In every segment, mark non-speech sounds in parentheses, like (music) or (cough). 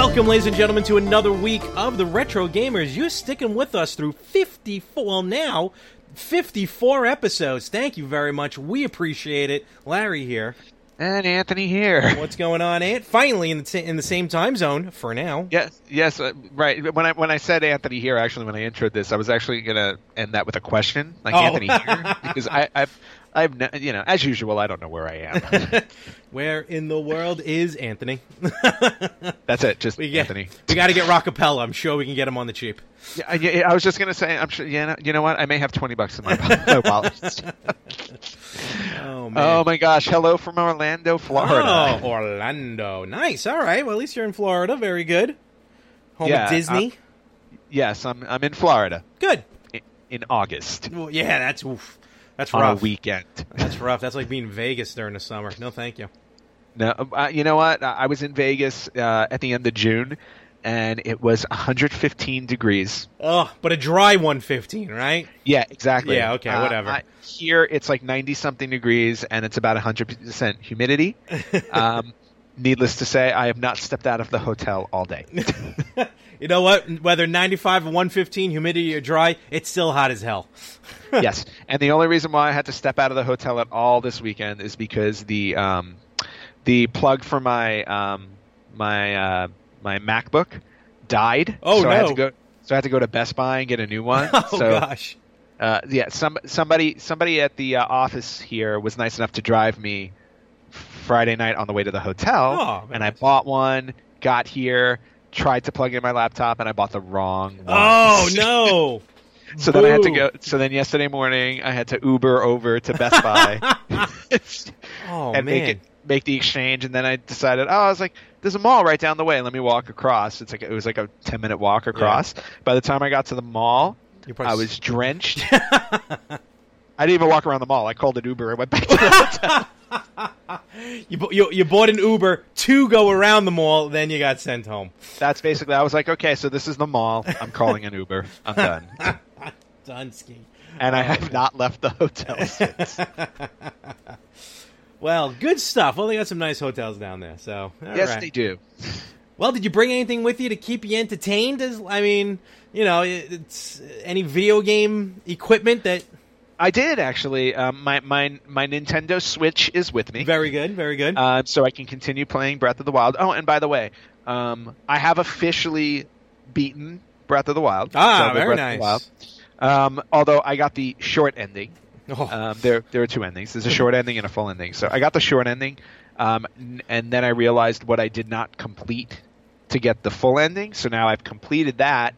Welcome, ladies and gentlemen, to another week of the Retro Gamers. You're sticking with us through 54, well, now 54 episodes. Thank you very much. We appreciate it. Larry here. And Anthony here. (laughs) What's going on, Ant? Finally in the, t- in the same time zone for now. Yes, yes, uh, right. When I when I said Anthony here, actually, when I introed this, I was actually gonna end that with a question, like Oh. Anthony here, (laughs) because I, I've, I've, ne- you know, as usual, I don't know where I am. (laughs) Where in the world is Anthony? (laughs) That's it, just we get, Anthony. We got to get Rockapella. I'm sure we can get him on the cheap. Yeah, I, yeah, I was just gonna say, I'm sure. Yeah, you know what? I may have twenty bucks in my, my wallet. (laughs) Oh man. oh my gosh! Hello from Orlando, Florida. Oh, Orlando. Nice. All right. Well, at least you're in Florida. Very good. Home Yeah, of Disney. Uh, yes, I'm I'm in Florida good. in, in August Well, yeah, that's oof. That's on rough. a weekend. That's (laughs) rough. That's like being Vegas during the summer. No, thank you. No, uh, you know what? I was in Vegas uh, at the end of June, and it was 115 degrees. Oh, but a dry 115, right? Yeah, exactly. Yeah, okay, Uh, whatever. I- here it's like 90 something degrees, and it's about 100% humidity. (laughs) um, needless to say, I have not stepped out of the hotel all day. (laughs) You know what? Whether 95 or 115, humidity or dry, it's still hot as hell. (laughs) yes, and the only reason why I had to step out of the hotel at all this weekend is because the um, the plug for my um, my uh, my MacBook died. Oh, so I had no. to go. So I had to go to Best Buy and get a new one. (laughs) Oh so, gosh. Uh, yeah, some somebody somebody at the uh, office here was nice enough to drive me Friday night on the way to the hotel, Oh, and I bought one. Got here, tried to plug in my laptop, and I bought the wrong one. Oh (laughs) no. So then I had to go. So then yesterday morning, I had to Uber over to Best Buy (laughs) Oh and man. make it make the exchange. And then I decided, oh, I was like, there's a mall right down the way. Let me walk across. It's like it was like a ten minute walk across. By the time I got to the mall, I was drenched. (laughs) I didn't even walk around the mall. I called an Uber and went back to the (laughs) hotel. you, you you bought an Uber to go around the mall, then you got sent home. That's basically. I was like, okay, so this is the mall. I'm calling an Uber. I'm done. Dunsky. And I have not left the hotel (laughs) since. Well, good stuff. Well, they got some nice hotels down there. So, all yes, right. they do. Well, did you bring anything with you to keep you entertained? As I mean, you know, it's any video game equipment that. I did actually. Um, my my my Nintendo Switch is with me. Very good, very good. uh, so I can continue playing Breath of the Wild. Oh, and by the way, um, I have officially beaten Breath of the Wild. Ah, very Breath of the nice. Um, although I got the short ending. Oh. Um, there there are two endings. There's a (laughs) short ending and a full ending. So I got the short ending, um, n- and then I realized what I did not complete to get the full ending. So now I've completed that,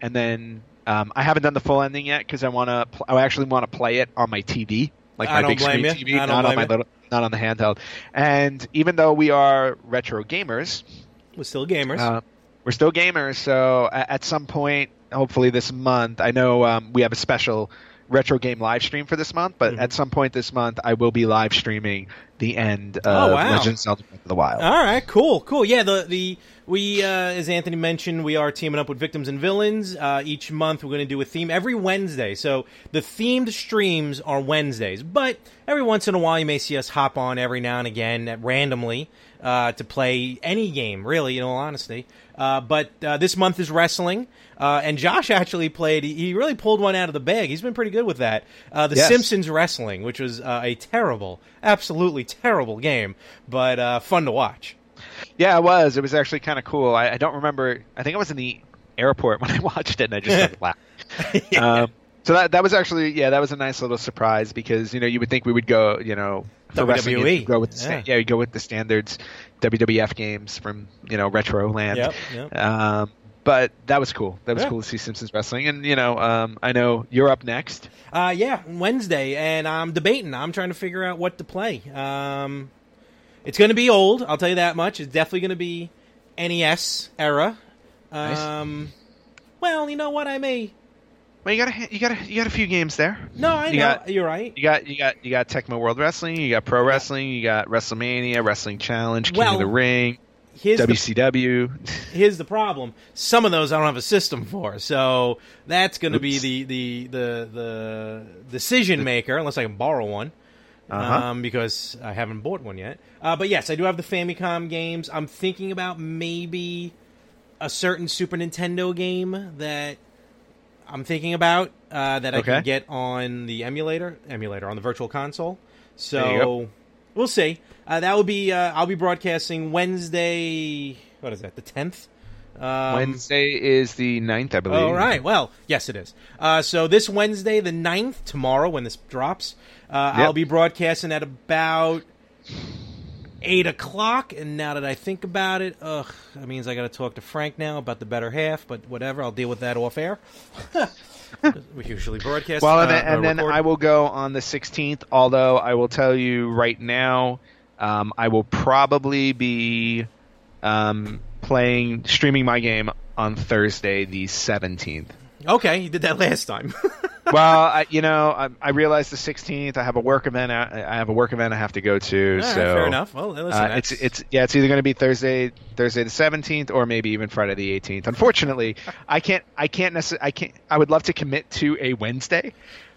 and then um, I haven't done the full ending yet because I want to. Pl- I actually want to play it on my TV, like I my don't big screen blame TV. Not on my little, not on the handheld. And even though we are retro gamers, We're still gamers. uh, we're still gamers. So at, at some point, hopefully this month, I know um, we have a special retro game live stream for this month, but Mhm. at some point this month, I will be live streaming the end of Oh, wow. Legend of Zelda: Breath of the Wild. All right, cool, cool. Yeah, the the we uh, as Anthony mentioned, we are teaming up with Victims and Villains. Uh, each month, we're going to do a theme every Wednesday. So the themed streams are Wednesdays, but every once in a while, you may see us hop on every now and again randomly uh, to play any game. Really, in all honesty. Uh, but uh, this month is wrestling, uh, and Josh actually played. He, he really pulled one out of the bag. He's been pretty good with that. Uh, the Yes. Simpsons Wrestling, which was uh, a terrible, absolutely terrible game, but uh, fun to watch. Yeah, it was. It was actually kind of cool. I, I don't remember. I think I was in the airport (laughs) when I watched it, and I just started (laughs) laughing. Yeah. Um, so that that was actually yeah, that was a nice little surprise because you know you would think we would go you know for wrestling WWE. you'd go with the sta- Yeah. yeah you go with the standards WWF games from you know retro land. Yep, yep. Um, but that was cool. That was Yeah. cool to see Simpsons wrestling, and you know um, I know you're up next. Uh, yeah, Wednesday, and I'm debating. I'm trying to figure out what to play. Um, it's going to be old. I'll tell you that much. It's definitely going to be NES era. Nice. Um, well, you know what? I may. Well, you got a you got a, you got a few games there. No, I You know got- you're right. You got you got you got Tecmo World Wrestling, you got Pro Wrestling, you got WrestleMania, Wrestling Challenge, King Well, of the Ring, Here's the WCW. (laughs) here's the problem. Some of those I don't have a system for, so that's going to be the, the the the decision maker, unless I can borrow one, Uh-huh. um, because I haven't bought one yet. Uh, but yes, I do have the Famicom games. I'm thinking about maybe a certain Super Nintendo game that I'm thinking about uh, that I Okay. can get on the emulator, emulator on the Virtual Console. So we'll see. Uh, that will be. Uh, I'll be broadcasting Wednesday. What is that? The tenth. Um, Wednesday is the 9th, I believe. All right. Well, yes, it is. Uh, so this Wednesday, the 9th, tomorrow when this drops, uh, Yep. I'll be broadcasting at about eight o'clock. And now that I think about it, ugh, that means I got to talk to Frank now about the better half. But whatever, I'll deal with that off air. (laughs) we usually broadcast. Well, uh, and then, uh, and then record- I will go on the 16th. Although I will tell you right now, um, I will probably be um, playing streaming my game on Thursday, the 17th. Okay, you did that last time. (laughs) well, I, you know, I, I realize the 16th. I have a work event. I, I have a work event I have to go to. All right, so fair enough. Well, listen, Uh, it's it's yeah, it's either going to be Thursday, Thursday the seventeenth, or maybe even Friday the eighteenth. Unfortunately, (laughs) I can't, I can't necessarily, I can't. I would love to commit to a Wednesday.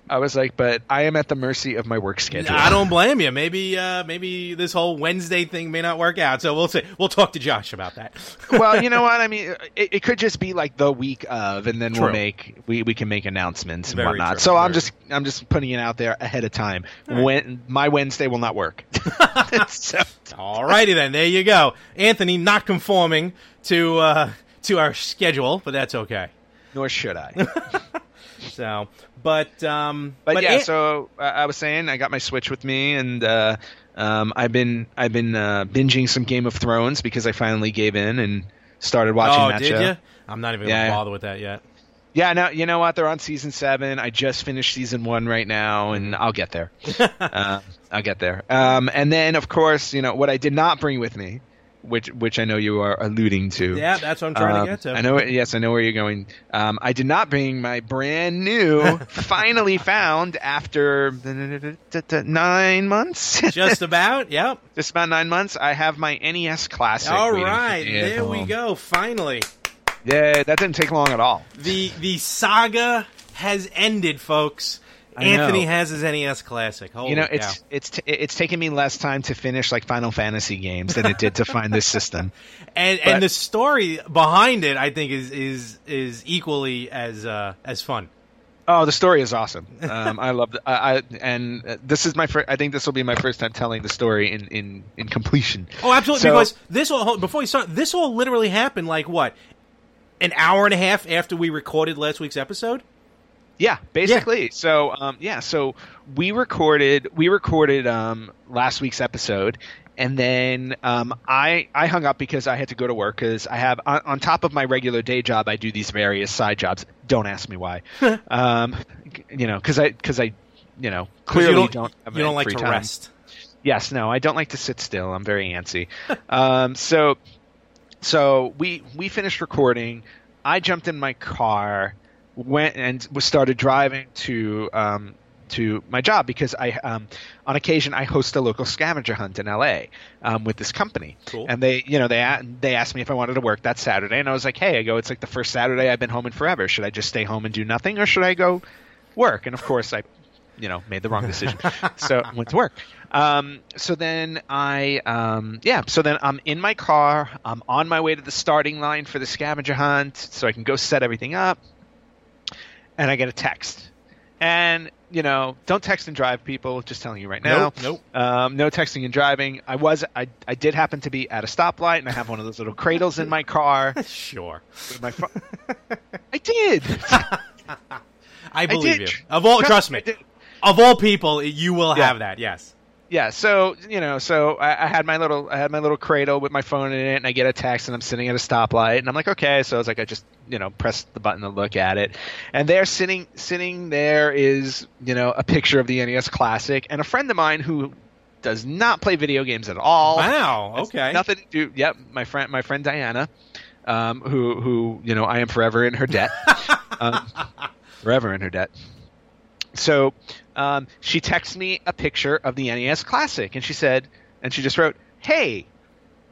I was like, but I am at the mercy of my work schedule. I don't blame you. Maybe, uh, maybe this whole Wednesday thing may not work out. So we'll see. We'll talk to Josh about that. (laughs) well, you know what? (laughs) I mean, it, it could just be like the week of, and then True. we'll make we, we can make announcements and Very whatnot. true, So I'm just I'm just putting it out there ahead of time. right. When my Wednesday will not work. (laughs) so, Alrighty then, there you go. Anthony not conforming to uh, to our schedule, but that's okay. nor should I. So, but um, But, yeah, An- so uh, I was saying I got my Switch with me, and uh, um, I've been I've been uh, binging some Game of Thrones because I finally gave in and started watching oh, that did show. you? I'm not even Yeah, gonna bother with that yet. Yeah, no, you know what? They're on season seven. I just finished season one right now, and Mm-hmm. I'll get there. (laughs) uh, I'll get there. Um, and then, of course, you know what I did not bring with me, which which I know you are alluding to. Yeah, that's what I'm trying Um, to get to. I know. Yes, I know where you're going. Um, I did not bring my brand new, (laughs) finally found after nine months. Just about. (laughs) Yep. Just about nine months. I have my NES Classic. All right, waiting for right, me at there we go. Finally, Yeah, that didn't take long at all. the the saga has ended, folks. Anthony know. has his NES Classic. Holy you know, cow. it's it's t- it's taken me less time to finish like Final Fantasy games than it did to find this system. (laughs) and but- and the story behind it, I think, is is is equally as uh, as fun. Oh, the story is awesome. Um, I love it. I, I and uh, this is my first. I think this will be my first time telling the story in in in completion. Oh, absolutely. So- because this all hold- before you start, this all literally happened like what, an hour and a half after we recorded last week's episode. Yeah, basically. So, um, yeah, so we recorded we recorded um, last week's episode, and then um, I I hung up because I had to go to work because I have on, on top of my regular day job I do these various side jobs. Don't ask me why. (laughs) um, you know, because I because I you know clearly you don't don't, have you don't like to time. rest. Yes, no, I don't like to sit still. I'm very antsy. (laughs) um, so, so we we finished recording. I jumped in my car, went and was started driving to um, to my job because I um, on occasion I host a local scavenger hunt in LA um, with this company. Cool. And they you know they they asked me if I wanted to work that Saturday, and I was like, hey, I go, it's like the first Saturday I've been home in forever. Should I just stay home and do nothing, or should I go work? And of course I you know made the wrong decision (laughs) so I went to work um, so then i um, yeah so then i'm in my car i'm on my way to the starting line for the scavenger hunt so i can go set everything up and i get a text and you know, don't text and drive, people. Just telling you right now. Nope, nope. Um, no texting and driving. I was, I, I did happen to be at a stoplight, and I have one of those little cradles in my car. (laughs) Sure. my phone. I did. (laughs) I believe did. you. Of all, Trust trust me. I. Of all people, you will have that. Yes. Yeah. So you know, so I, I had my little, I had my little cradle with my phone in it, and I get a text, and I'm sitting at a stoplight, and I'm like, okay. So I was like, I just, you know, press the button to look at it, and there, sitting, sitting there is, you know, a picture of the NES Classic, and a friend of mine who does not play video games at all. Wow. Okay. Nothing to do. Yep, my friend, my friend Diana, um, who who you know I am forever in her debt, (laughs) um, forever in her debt. So um, she texted me a picture of the NES Classic, and she said, and she just wrote, "Hey,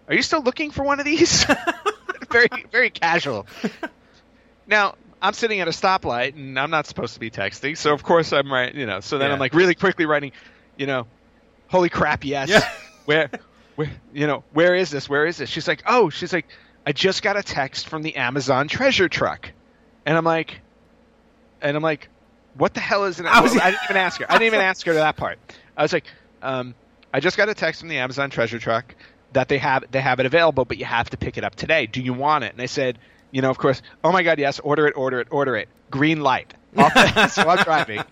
are you still looking for one of these?" (laughs) very very casual. Now I'm sitting at a stoplight, and I'm not supposed to be texting, so of course I'm right. You know, so then Yeah. I'm like really quickly writing, you know, holy crap, yes. Yeah. (laughs) Where, where, you know, where is this? Where is this? She's like, oh, she's like, I just got a text from the Amazon treasure truck, and I'm like, and I'm like, what the hell is it? (laughs) I was- I didn't even ask her. I didn't even (laughs) ask her to that part. I was like, um, I just got a text from the Amazon treasure truck that they have they have it available, but you have to pick it up today. Do you want it? And I said, you know, of course. Oh my God, yes, order it, order it, order it. Green light. (laughs) So I'm driving.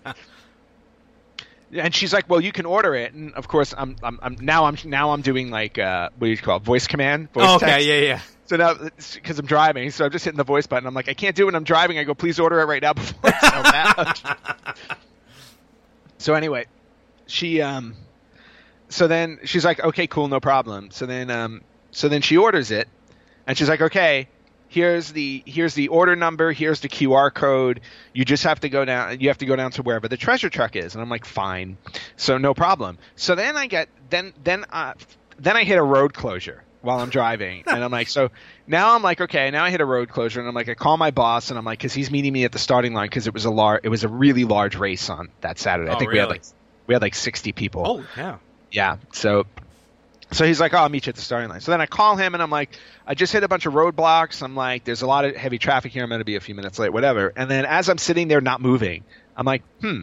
And she's like, "Well, you can order it." And of course, I'm, I'm, I'm now I'm now I'm doing like uh, what do you call it? voice command, voice okay. text. Yeah. Yeah. So now, because I'm driving, so I'm just hitting the voice button. I'm like, I can't do it when I'm driving. I go, please order it right now before it's sold out. (laughs) so anyway, she um, so then she's like, okay, cool, no problem. So then um, so then she orders it, and she's like, okay, here's the here's the order number, here's the QR code. You just have to go down. You have to go down to wherever the treasure truck is. And I'm like, fine, so no problem. So then I get then then uh, then I hit a road closure while I'm driving, (laughs) and I'm like, so now I'm like, okay, now I hit a road closure, and I'm like, I call my boss, and I'm like, because he's meeting me at the starting line because it was a lar- it was a really large race on that Saturday. I Oh, think we had really? like we had like 60 people. Oh yeah. Yeah. So so he's like, oh, I'll meet you at the starting line. So then I call him and I'm like, I just hit a bunch of roadblocks. I'm like, there's a lot of heavy traffic here. I'm going to be a few minutes late, whatever. And then as I'm sitting there not moving, I'm like, hmm,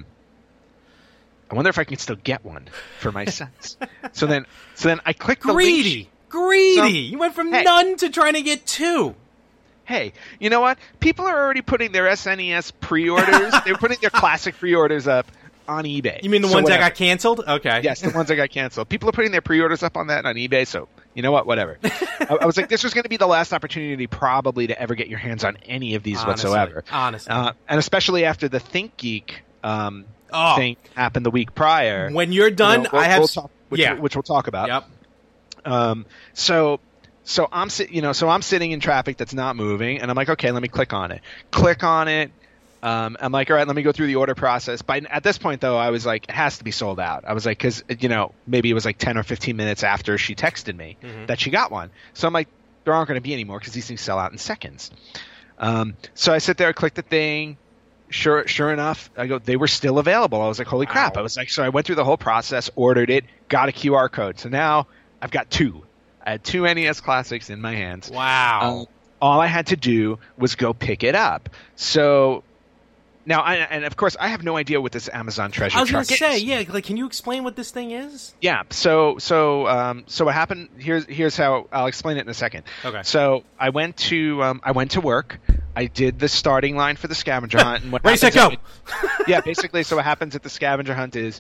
I wonder if I can still get one for my (laughs) sons. so then, so then I click the link. Greedy. Greedy. So- you went from Hey. none to trying to get two. Hey, you know what? People are already putting their SNES pre-orders. (laughs) They're putting their classic pre-orders up on eBay. You mean the So ones that got canceled? Okay. Yes, the ones that got canceled. People are putting their pre-orders up on that on eBay. So you know what? Whatever. (laughs) I, I was like, this was going to be the last opportunity, probably, to ever get your hands on any of these Honestly. whatsoever. Honestly. Uh, and especially after the ThinkGeek um, Oh. thing happened the week prior. When you're done, You know, we'll- I have. we'll talk, which, yeah. which we'll talk about. Yep. Um, so so I'm sit, you know, so I'm sitting in traffic that's not moving, and I'm like, okay, let me click on it. Click on it. Um, I'm like, all right, let me go through the order process. By at this point, though, I was like, it has to be sold out. I was like, because you know, maybe it was like 10 or 15 minutes after she texted me that she got one. So I'm like, there aren't going to be any more because these things sell out in seconds. Um, so I sit there, click the thing. Sure, sure enough, I go. They were still available. I was like, holy crap! Wow. I was like, so I went through the whole process, ordered it, got a QR code. So now I've got two. I had two NES classics in my hands. Wow. Um, all I had to do was go pick it up. So now, I, and of course, I have no idea what this Amazon treasure is. I was gonna say, is. yeah. Like, can you explain what this thing is? Yeah. So so um, so what happened? Here's here's how I'll explain it in a second. Okay. So I went to um, I went to work. I did the starting line for the scavenger (laughs) hunt. And what Ready, set, go. at- yeah, basically. So what happens at the scavenger hunt is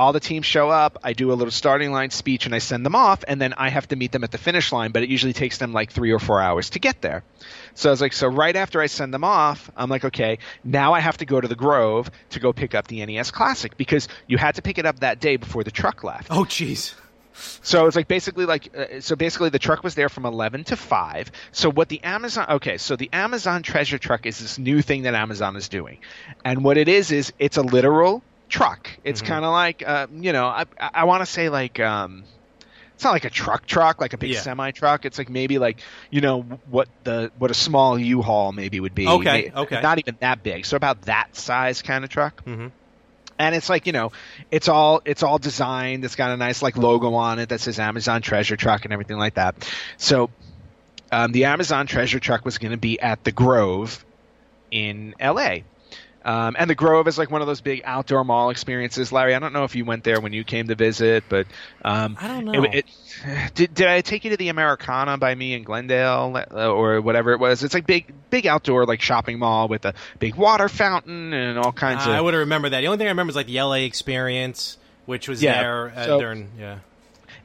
all the teams show up. I do a little starting line speech and I send them off, and then I have to meet them at the finish line. But it usually takes them like three or four hours to get there. So I was like, so right after I send them off, I'm like, okay, now I have to go to the Grove to go pick up the NES Classic because you had to pick it up that day before the truck left. Oh, jeez. So it's like basically like uh, so basically the truck was there from 11 to 5. So what the Amazon okay, so the Amazon treasure truck is this new thing that Amazon is doing. And what it is is it's a literal truck. It's kind of like uh, you know, I I want to say like um it's not like a truck truck, like a big Yeah. semi truck. It's like maybe like you know what the what a small U-Haul maybe would be. Okay, okay. Not even that big. So about that size kind of truck Mhm. and it's like you know it's all it's all designed it's got a nice like logo on it that says amazon treasure truck and everything like that so um, the amazon treasure truck was going to be at the grove in la Um, and the Grove is like one of those big outdoor mall experiences. Larry, I don't know if you went there when you came to visit, but um, I don't know. It, it, did, did I take you to the Americana by me in Glendale uh, or whatever it was? It's like big, big outdoor like shopping mall with a big water fountain and all kinds Uh, of. I would remember that. The only thing I remember is like the LA experience, which was Yeah, there uh, so- during. Yeah.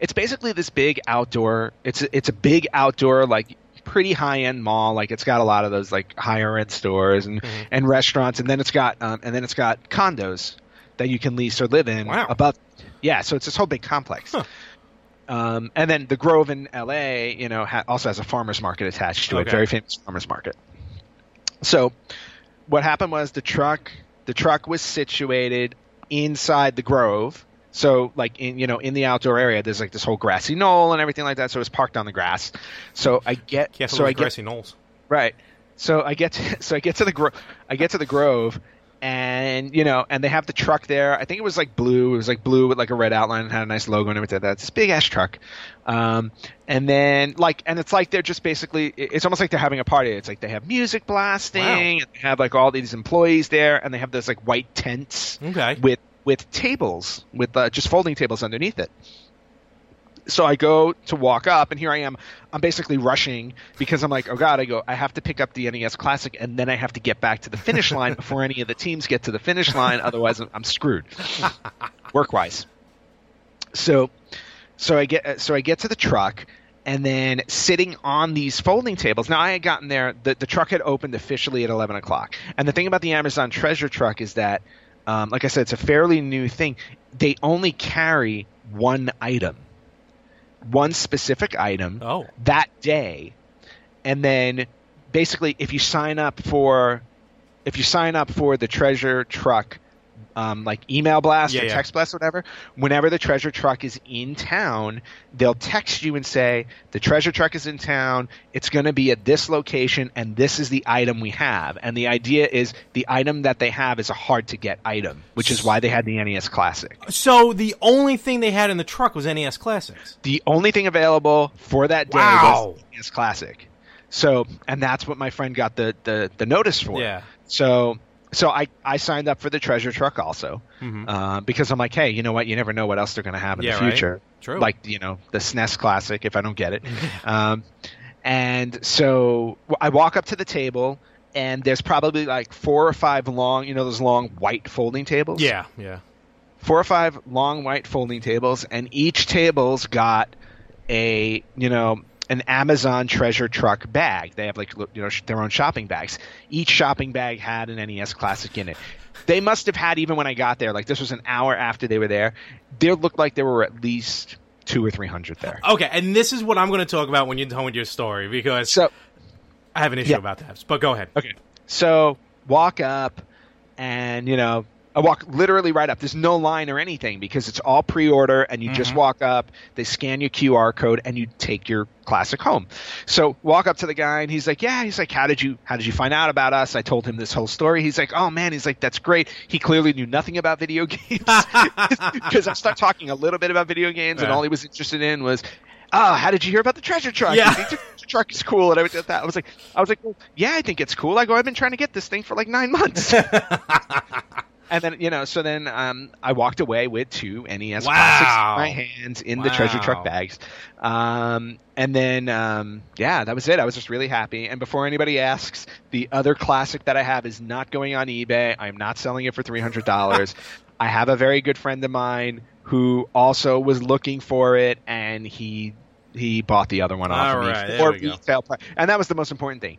it's basically this big outdoor. It's it's a big outdoor like pretty high end mall. Like it's got a lot of those like higher end stores and Mm-hmm. and restaurants, and then it's got um, and then it's got condos that you can lease or live in Wow. above. Yeah, so it's this whole big complex. Huh. Um, and then the Grove in LA, you know, ha- also has a farmers market attached to it, very famous farmers market. So, what happened was the truck, the truck was situated inside the Grove. So, like in you know, in the outdoor area, there's like this whole grassy knoll and everything like that. So it's parked on the grass. So I get, Careful so I get, grassy knolls. Right. So I get to, (laughs) so I get to the gro- I get to the Grove, and you know, and they have the truck there. I think it was like blue. It was like blue with like a red outline and had a nice logo and everything. That's this big ass truck. Um, and then like, and it's like they're just basically. It's almost like they're having a party. It's like they have music blasting. Wow. And they have like all these employees there, and they have those like white tents Okay. with with tables with uh, just folding tables underneath it. So I go to walk up, and here I am. I'm basically rushing because I'm like, oh god, I go, I have to pick up the NES Classic, and then I have to get back to the finish line (laughs) before any of the teams get to the finish line. Otherwise, I'm, I'm screwed, (laughs) work wise. So, so I get so I get to the truck, and then sitting on these folding tables. Now I had gotten there. The the truck had opened officially at 11 o'clock, and the thing about the Amazon Treasure Truck is that, um, like I said, it's a fairly new thing. They only carry one item, one specific item Oh. that day and then basically if you sign up for if you sign up for the treasure truck um, like email blast Yeah, or yeah. text blast or whatever whenever the treasure truck is in town they'll text you and say the treasure truck is in town it's going to be at this location and this is the item we have and the idea is the item that they have is a hard to get item which is why they had the nes classic So the only thing they had in the truck was NES Classics. the only thing available for that day Wow. was NES Classic. So, and that's what my friend got the, the, the notice for. Yeah. So, so I, I signed up for the treasure truck also Mhm. uh, because I'm like, hey, you know what? You never know what else they're going to have in Yeah, the right. future. True. Like you know the SNES Classic if I don't get it. (laughs) um, and so I walk up to the table. And there's probably like four or five long, you know, those long white folding tables Yeah. Yeah. four or five long white folding tables, and each table's got a you know an Amazon treasure truck bag. They have like you know sh- their own shopping bags. Each shopping bag had an NES Classic in it. They must have had even when I got there. Like this was an hour after they were there. There looked like there were at least two or three hundred there. Okay, and this is what I'm going to talk about when you're done with your story because So I have an issue Yeah. about that. But go ahead. Okay. So walk up, and you know, I walk literally right up. There's no line or anything because it's all pre-order, and you just mm-hmm. walk up. They scan your QR code, and you take your classic home. So walk up to the guy, and he's like, "Yeah." He's like, "How did you How did you find out about us?" I told him this whole story. He's like, "Oh man," he's like, "That's great." He clearly knew nothing about video (laughs) games (laughs) because I start talking a little bit about video games, and all he was interested in was. Oh, how did you hear about the treasure truck? Yeah. The treasure truck is cool and everything like that. I was like, I was like, well, yeah, I think it's cool. I go, I've been trying to get this thing for like nine months. (laughs) and then you know, so then um, I walked away with two NES Wow. classics in my hands in the treasure truck bags. Um, and then um, yeah, that was it. I was just really happy. And before anybody asks, the other classic that I have is not going on eBay. I'm not selling it for three hundred dollars. (laughs) I have a very good friend of mine who also was looking for it, and he he bought the other one off All of me for retail price, and that was the most important thing.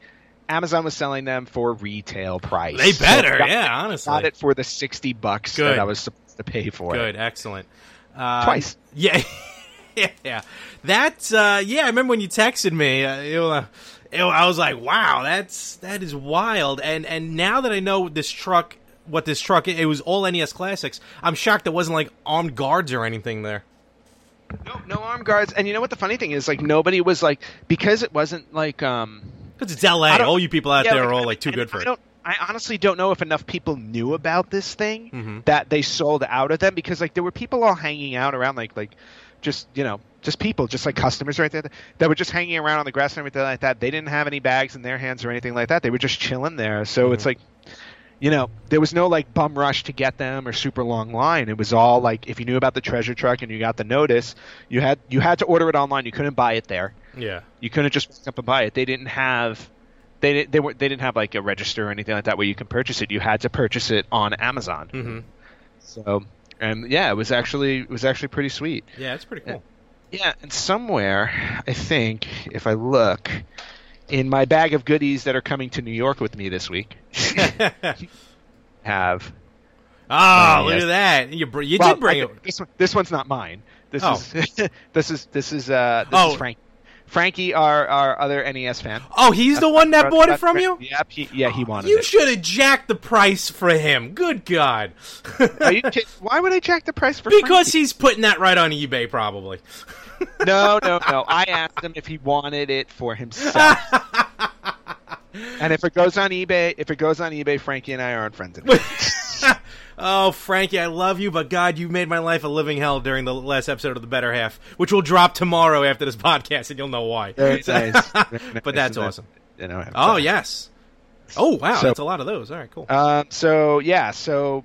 Amazon was selling them for retail price. They better, I got- yeah, honestly. Got it for the sixty bucks Good. that I was supposed to pay for it. Good, excellent. Uh, Twice. Yeah, (laughs) yeah. That's uh, yeah. I remember when you texted me. Uh, it, uh, it- I was like, "Wow, that's that is wild." And and now that I know this truck, what this truck, it was all NES classics. I'm shocked there wasn't like armed guards or anything there. No, no armed guards. And you know what the funny thing is? Like nobody was like because it wasn't like um. Because it's LA. All you people out yeah, there are all like too good for I it. Don't, I honestly don't know if enough people knew about this thing Mhm. that they sold out of them because like there were people all hanging out around like like just you know just people just like customers right there that were just hanging around on the grass and everything like that. They didn't have any bags in their hands or anything like that. They were just chilling there. So Mm-hmm. it's like you know, there was no like bum rush to get them or super long line. It was all like if you knew about the treasure truck and you got the notice, you had you had to order it online. You couldn't buy it there. Yeah. You couldn't just pick up and buy it. They didn't have they didn't they were they didn't have like a register or anything like that where you can purchase it. You had to purchase it on Amazon. Mm-hmm. So and yeah, it was actually it was actually pretty sweet. Yeah, it's pretty cool. Yeah, and somewhere I think if I look in my bag of goodies that are coming to New York with me this week, (laughs) have Oh, Uh, look yes. at that! You br- you well, did bring I- it. This one, this one's not mine. This Oh. is (laughs) this is this is uh this Oh. is Frank. Frankie, our our other NES fan. Oh, he's the one that bought it from you. Yep. He, yeah, he wanted You should have jacked the price for him. Good God! Why would I jack the price for? (laughs) because he's putting that right on eBay, probably. No, no, no. I asked him if he wanted it for himself. (laughs) and if it goes on eBay, if it goes on eBay, Frankie and I aren't friends anymore. (laughs) Oh, Frankie, I love you, but God, you made my life a living hell during the last episode of The Better Half, which will drop tomorrow after this podcast, and you'll know why. Nice. (laughs) But that's awesome. You know. Oh, yes. Oh, wow, So- that's a lot of those. All right, cool. Um. So yeah. So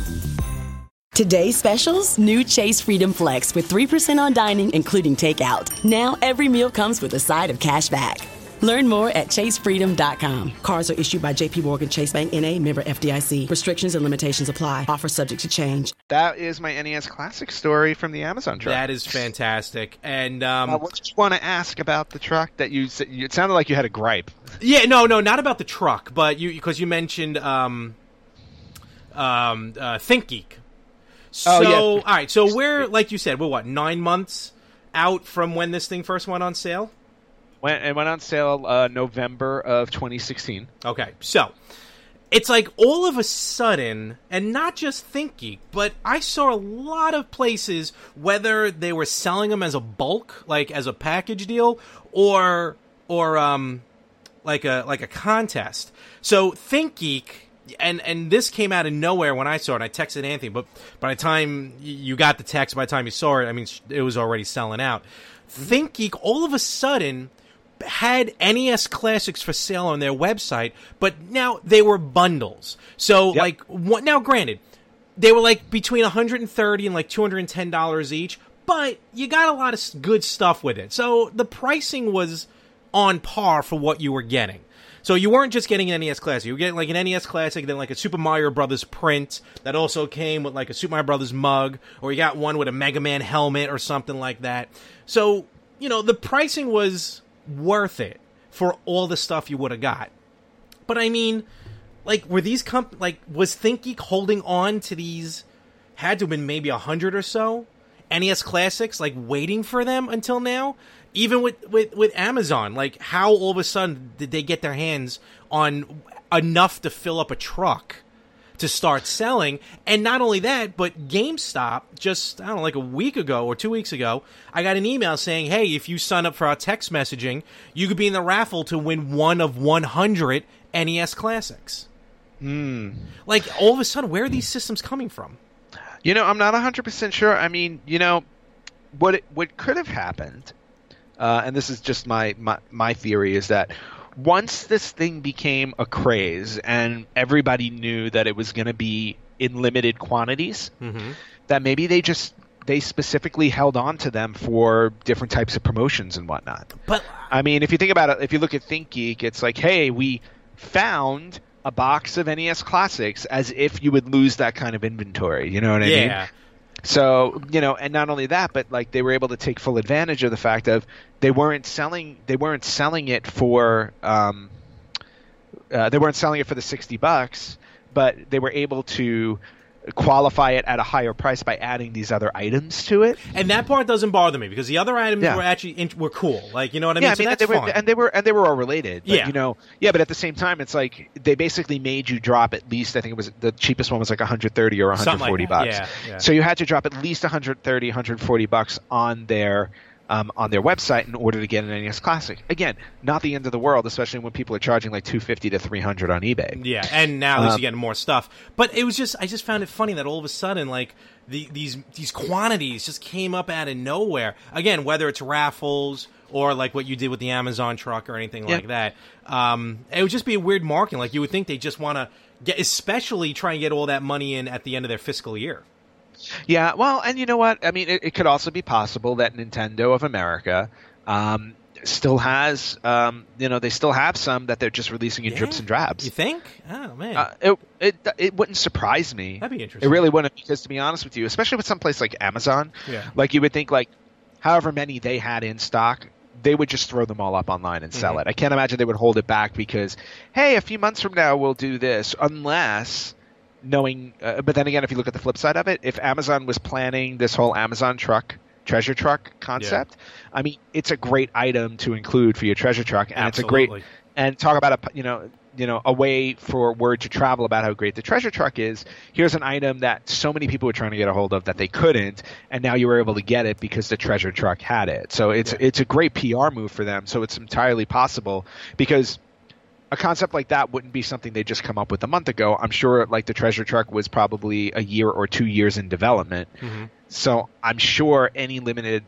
Today's specials new Chase Freedom Flex with 3% on dining, including takeout. Now every meal comes with a side of cash back. Learn more at chasefreedom.com. Cards are issued by JP Morgan Chase Bank NA member FDIC. Restrictions and limitations apply. Offer subject to change. that is my NES Classic story from the Amazon truck. that is fantastic. And, um, Uh, what did you want to ask about the truck that you said? It sounded like you had a gripe. Yeah, no, no, not about the truck, but you because you mentioned um, um, uh, ThinkGeek. So, Oh, yeah. all right, so we're like you said, we're what nine months out from when this thing first went on sale. Went it went on sale uh, November of 2016. Okay, so it's like all of a sudden, and not just ThinkGeek, but I saw a lot of places whether they were selling them as a bulk, like as a package deal, or or um like a like a contest. So ThinkGeek. And and this came out of nowhere when I saw it. I texted Anthony, but by the time you got the text, by the time you saw it, I mean it was already selling out. Mm-hmm. ThinkGeek all of a sudden had NES classics for sale on their website, but now they were bundles. So Yep. like what now granted, they were like between 130 and like 210 dollars each, but you got a lot of good stuff with it. So the pricing was on par for what you were getting. So you weren't just getting an NES Classic. You were getting like an NES Classic, then like a Super Mario Brothers print that also came with like a Super Mario Brothers mug, or you got one with a Mega Man helmet or something like that. So, you know, the pricing was worth it for all the stuff you would have got. But I mean, like, were these comp like was ThinkGeek holding on to these? Had to have been maybe a hundred or so NES classics, like waiting for them until now. Even with, with with Amazon, like how all of a sudden did they get their hands on enough to fill up a truck to start selling? And not only that, but GameStop just I don't know, like a week ago or two weeks ago, I got an email saying, "Hey, if you sign up for our text messaging, you could be in the raffle to win one of 100 NES classics." Hmm. Like all of a sudden, where are these systems coming from? You know, I'm not 100% sure. I mean, you know, what it, what could have happened, uh, and this is just my, my my theory, is that once this thing became a craze and everybody knew that it was going to be in limited quantities, that maybe they just they specifically held on to them for different types of promotions and whatnot. But I mean, if you think about it, if you look at ThinkGeek, it's like, hey, we found a box of NES classics as if you would lose that kind of inventory. You know what I mean? So you know, and not only that, but like they were able to take full advantage of the fact of they weren't selling they weren't selling it for um, uh, they weren't selling it for the sixty bucks, but they were able to qualify it at a higher price by adding these other items to it. And that part doesn't bother me because the other items Yeah. were actually in, were cool. Like you know what I mean? Yeah, I so that's and they, were, fine. and they were and they were all related. But, Yeah. you know, yeah, but at the same time, it's like they basically made you drop at least. I think it was the cheapest one was like 130 or Something like 140 bucks. Yeah, yeah. So you had to drop at least 130, 140 bucks on their um, on their website in order to get an NES Classic. Again, not the end of the world, especially when people are charging like 250 to 300 on eBay. Yeah, and now Um, you're getting more stuff. But it was just I just found it funny that all of a sudden like the, these these quantities just came up out of nowhere. Again, whether it's raffles or like what you did with the Amazon truck or anything Yeah. like that. Um, it would just be a weird marketing. Like you would think they just want to get, especially try and get all that money in at the end of their fiscal year. Yeah, well, and you know what? I mean, it, it could also be possible that Nintendo of America um, still has, um, you know, they still have some that they're just releasing in drips and drabs. You think? Oh man. Uh, it, it it wouldn't surprise me. That'd be interesting. It really wouldn't because to be honest with you, especially with some place like Amazon, Yeah. like you would think like however many they had in stock, they would just throw them all up online and sell Mhm. it. I can't imagine they would hold it back because hey, a few months from now we'll do this unless knowing uh, but then again if you look at the flip side of it, if Amazon was planning this whole Amazon truck treasure truck concept, I mean, it's a great item to include for your treasure truck and it's a great Absolutely. and talk about a you know you know a way for word to travel about how great the treasure truck is here's an item that so many people were trying to get a hold of that they couldn't and now you were able to get it because the treasure truck had it so it's Yeah. it's a great PR move for them so it's entirely possible because a concept like that wouldn't be something they just come up with a month ago I'm sure like the treasure truck was probably a year or 2 years in development Mhm. so I'm sure any limited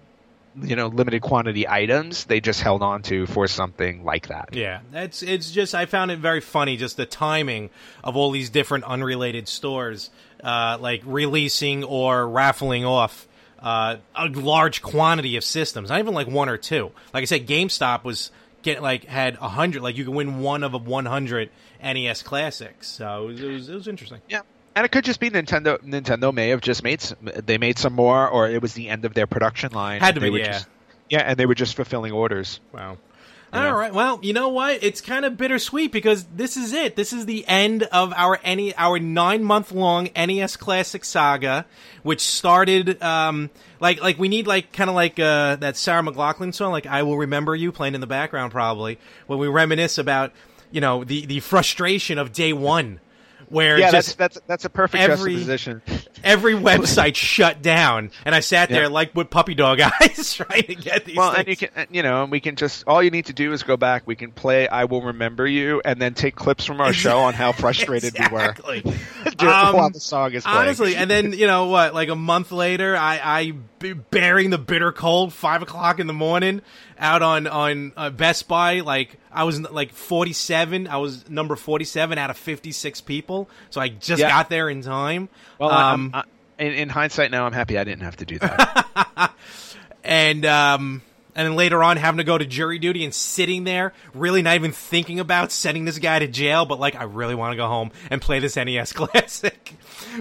you know limited quantity items they just held on to for something like that Yeah, that's it's just I found it very funny just the timing of all these different unrelated stores uh, like releasing or raffling off uh, a large quantity of systems, not even like one or two. Like I said, GameStop was get like had a hundred, like you can win one of a one hundred NES classics. So it was, it was it was interesting. Yeah, and it could just be Nintendo. Nintendo may have just made some, they made some more, or it was the end of their production line. Had to be, yeah. Just, yeah, and they were just fulfilling orders. Wow. All right. Well, you know what? It's kind of bittersweet because this is it. This is the end of our any our nine month long NES Classic saga, which started um like like we need like kind of like uh that Sarah McLachlan song, like "I Will Remember You" playing in the background probably when we reminisce about you know the the frustration of day one, where Yeah, that's that's that's a perfect every- juxtaposition. every website (laughs) shut down, and I sat there Yeah. like with puppy dog (laughs) eyes trying to get these. Well, things. and you can, you know, and we can just all you need to do is go back. We can play "I Will Remember You" and then take clips from our show on how (laughs) frustrated exactly. we were while Um, the song is playing. Honestly, and then you know what? Like a month later, I, I bearing the bitter cold, five o'clock in the morning, out on on uh, Best Buy. Like I was like forty seven. I was number forty seven out of fifty six people. So I just Yeah. got there in time. well, um, I'm, I, in, in hindsight, now I'm happy I didn't have to do that. (laughs) and um, and then later on having to go to jury duty and sitting there, really not even thinking about sending this guy to jail, but like I really want to go home and play this NES (laughs) classic.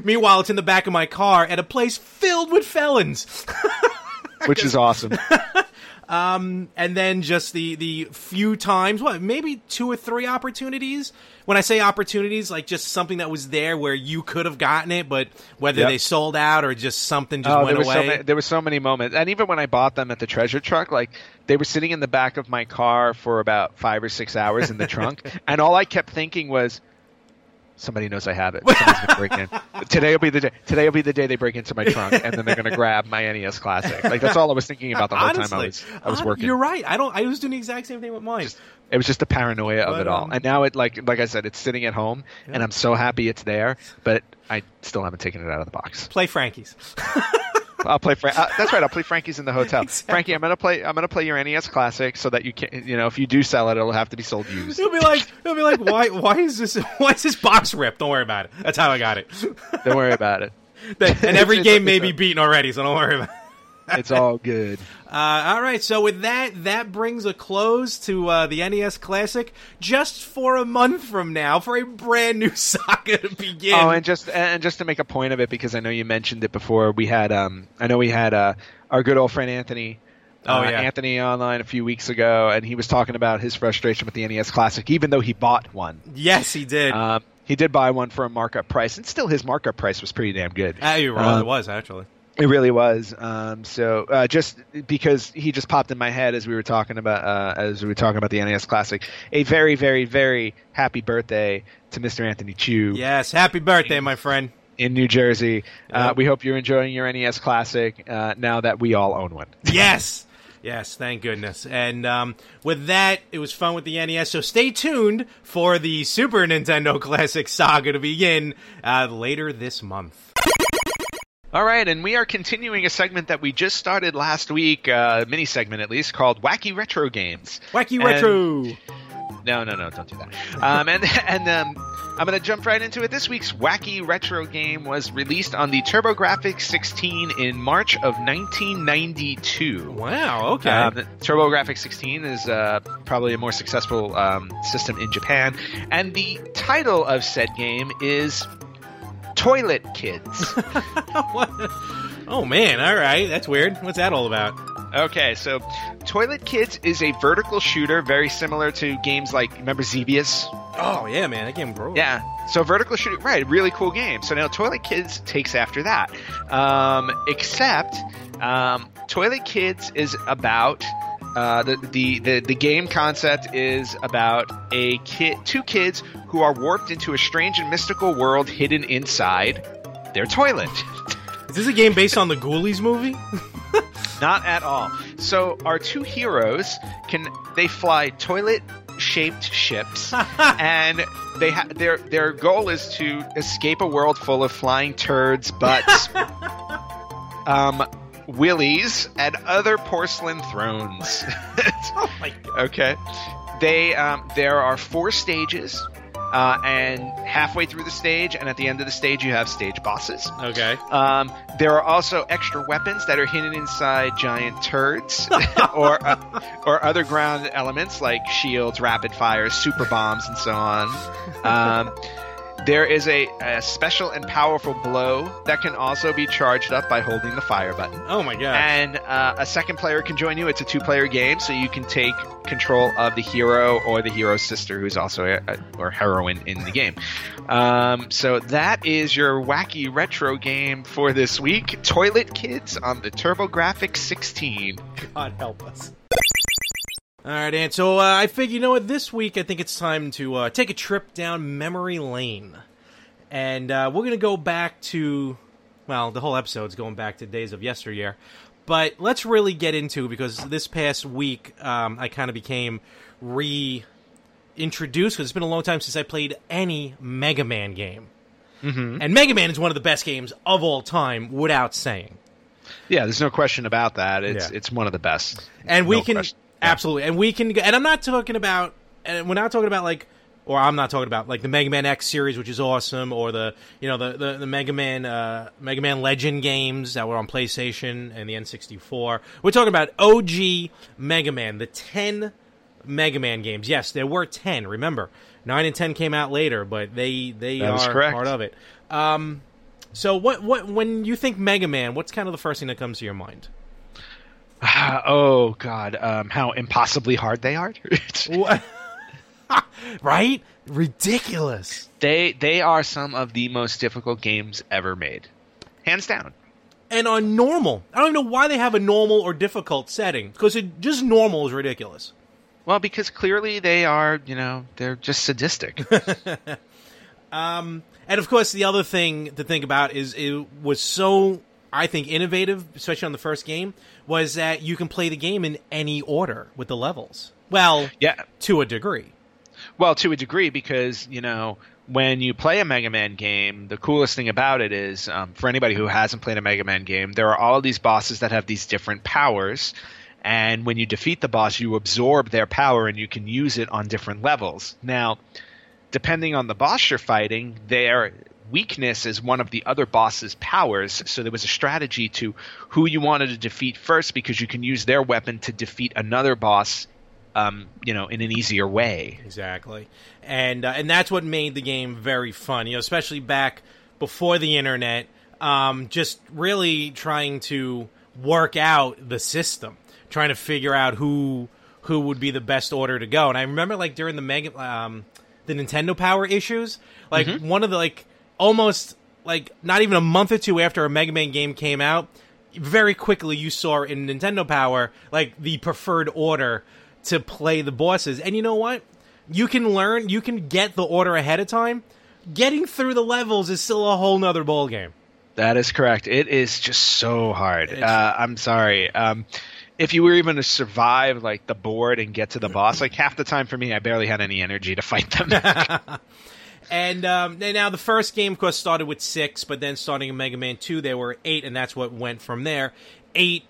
Meanwhile, it's in the back of my car at a place filled with felons. (laughs) which is awesome. (laughs) Um, and then just the the few times, what maybe two or three opportunities. When I say opportunities, like just something that was there where you could have gotten it, but whether Yep. they sold out or just something just Oh, went there were so away. many, there were so many moments, and even when I bought them at the treasure truck, like they were sitting in the back of my car for about five or six hours in the trunk, (laughs) and all I kept thinking was, "Somebody knows I have it. Somebody's gonna break in. (laughs) Today will be the day. Today will be the day they break into my trunk, and then they're gonna grab my NES Classic." Like that's all I was thinking about the whole Honestly, time I was I was working. You're right. I don't. I was doing the exact same thing with mine. It was just the paranoia of it all, um, and now it like like I said, it's sitting at home, and I'm so happy it's there, but I still haven't taken it out of the box. Play Frankie's. (laughs) I'll play. Fra- uh, that's right. I'll play Frankie's in the hotel. (laughs) Frankie, I'm gonna play. I'm gonna play your NES Classic so that you can. You know, if you do sell it, it'll have to be sold used. He'll be like, he'll be like, why? Why is this? Why is this box ripped? Don't worry about it. That's how I got it. Don't worry about it. (laughs) and every (laughs) game may be beaten already, so don't worry about it. It's all good. (laughs) Uh, all right, so with that, that brings a close to uh, the NES Classic. Just for a month from now, for a brand new (laughs) saga to begin. Oh, and just and just to make a point of it, because I know you mentioned it before. We had. Um, I know we had uh, our good old friend Anthony. Oh, uh, yeah. Anthony online a few weeks ago, and he was talking about his frustration with the NES Classic, even though he bought one. yes, he did. Um, he did buy one for a markup price, and still his markup price was pretty damn good. Ah, you're right. it was actually. It really was. Um, so uh, just because he just popped in my head as we were talking about uh, as we were talking about the NES Classic, a very very very happy birthday to Mr. Anthony Chu Yes, happy birthday, my friend. in New Jersey. Uh, we hope you're enjoying your NES Classic uh, now that we all own one. (laughs) Yes. Yes, thank goodness. And um, with that, it was fun with the NES. So stay tuned for the Super Nintendo Classic Saga to begin uh, later this month. All right, and we are continuing a segment that we just started last week, uh, mini segment at least, called Wacky Retro Games. Wacky And- Retro. No, no, no, don't do that. Um, and (laughs) and um, I'm going to jump right into it. This week's wacky retro game was released on the TurboGrafx 16 in March of 1992. Wow, okay. Um, TurboGrafx 16 is uh, probably a more successful um, system in Japan, and the title of said game is Toilet Kids. (laughs) Oh, man, all right. That's weird. What's that all about? okay, so Toilet Kids is a vertical shooter, very similar to games like remember Xevious. Oh, yeah, man. That game broke. Yeah. So vertical shooting, right? Really cool game. So now Toilet Kids takes after that. Um, except um, Toilet Kids is about uh, the, the the the game concept is about a kid, two kids who are warped into a strange and mystical world hidden inside their toilet. (laughs) Is this a game based on the Ghoulies movie? (laughs) Not at all. So our two heroes can they fly toilet shaped ships (laughs) and they ha- their their goal is to escape a world full of flying turds, butts, um willies and other porcelain thrones. (laughs) oh, my God. okay. They um there are four stages. Uh, and halfway through the stage and at the end of the stage you have stage bosses. Okay. Um, there are also extra weapons that are hidden inside giant turds (laughs) or uh, or other ground elements like shields, rapid fires, super bombs, and so on. Um, there is a, a special and powerful blow that can also be charged up by holding the fire button. Oh, my God. And uh, a second player can join you. It's a two-player game, so you can take control of the hero or the hero's sister, who's also a, a or heroine in the game. Um, so that is your wacky retro game for this week: Toilet Kids on the TurboGrafx 16. God help us. All right, and so uh, I figure, you know what? This week, I think it's time to uh, take a trip down memory lane, and uh, we're gonna go back to, well, the whole episode's going back to days of yesteryear, but let's really get into because this past week um, I kind of became reintroduced, because it's been a long time since I played any Mega Man game, mm-hmm. and Mega Man is one of the best games of all time, without saying. Yeah, there's no question about that. It's Yeah. it's one of the best. and we can question. Absolutely. And we can and i'm not talking about and we're not talking about like or i'm not talking about like the mega man x series which is awesome or the you know the the, the mega man uh mega man legend games that were on playstation and the n64 we're talking about og mega man the 10 mega man games. Yes there were 10 remember. 9 and 10 came out later but they they That are part of it. Um so what what when you think mega man what's kind of the first thing that comes to your mind (sighs) oh God, um, how impossibly hard they are. (laughs) (laughs) Right? Ridiculous. they they are some of the most difficult games ever made, hands down. And on normal, I don't even know why they have a normal or difficult setting because it just normal is ridiculous. Well, because clearly they are, you know, they're just sadistic. (laughs) um, And of course, the other thing to think about is it was so I think innovative, especially on the first game, was that you can play the game in any order with the levels. Well, yeah. to a degree. Well, to a degree, because you know when you play a Mega Man game, the coolest thing about it is, um, for anybody who hasn't played a Mega Man game, there are all of these bosses that have these different powers, and when you defeat the boss, you absorb their power and you can use it on different levels. Now, depending on the boss you're fighting, their weakness is one of the other boss's powers. So there was a strategy to who you wanted to defeat first because you can use their weapon to defeat another boss, um, you know, in an easier way. Exactly, and uh, and that's what made the game very fun. You know, especially back before the internet, um, just really trying to work out the system, trying to figure out who who would be the best order to go. And I remember, like during the mega um, the Nintendo Power issues. Like one of the like almost like not even a month or two after a Mega Man game came out, very quickly you saw in Nintendo Power like the preferred order to play the bosses. And you know what? You can learn, you can get the order ahead of time. Getting through the levels is still a whole nother ball game. That is correct. It is just so hard. Uh, I'm sorry. Um, if you were even to survive like the board and get to the boss, like half the time for me, I barely had any energy to fight them. (laughs) (laughs) And um, now the first game, of course, started with six, but then starting in Mega Man Two, there were eight, and that's what went from there. Eight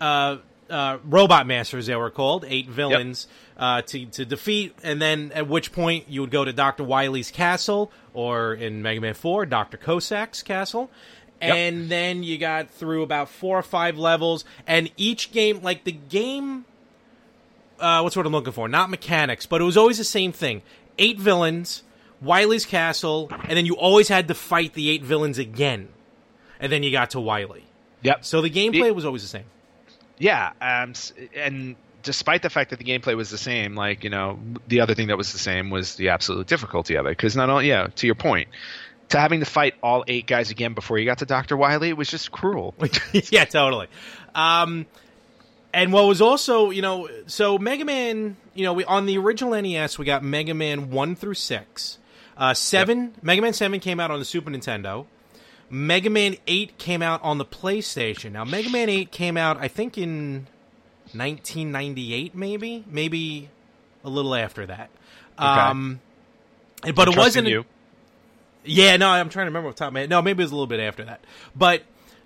uh, uh, robot masters, they were called, eight villains uh, to to defeat, and then at which point you would go to Doctor Wily's castle, or in Mega Man Four, Doctor Cossack's castle. And then you got through about four or five levels, and each game, like the game uh, what's what I'm looking for? Not mechanics, but it was always the same thing. Eight villains, Wily's castle, and then you always had to fight the eight villains again, and then you got to Wily. yep. So the gameplay It- was always the same. Yeah, um, and despite the fact that the gameplay was the same, like you know, the other thing that was the same was the absolute difficulty of it. Because not only, yeah, to your point, to having to fight all eight guys again before you got to Doctor Wily was just cruel. (laughs) yeah, totally. Um, and what was also, you know, so Mega Man, you know, we on the original NES we got Mega Man one through six. Uh, seven, Mega Man seven came out on the Super Nintendo. Mega Man eight came out on the PlayStation. Now Mega Man eight came out, I think, in 1998, maybe, maybe a little after that. Um, and- but I'm it wasn't. you. Yeah, no, I'm trying to remember off the top of my head. No, maybe it was a little bit after that. But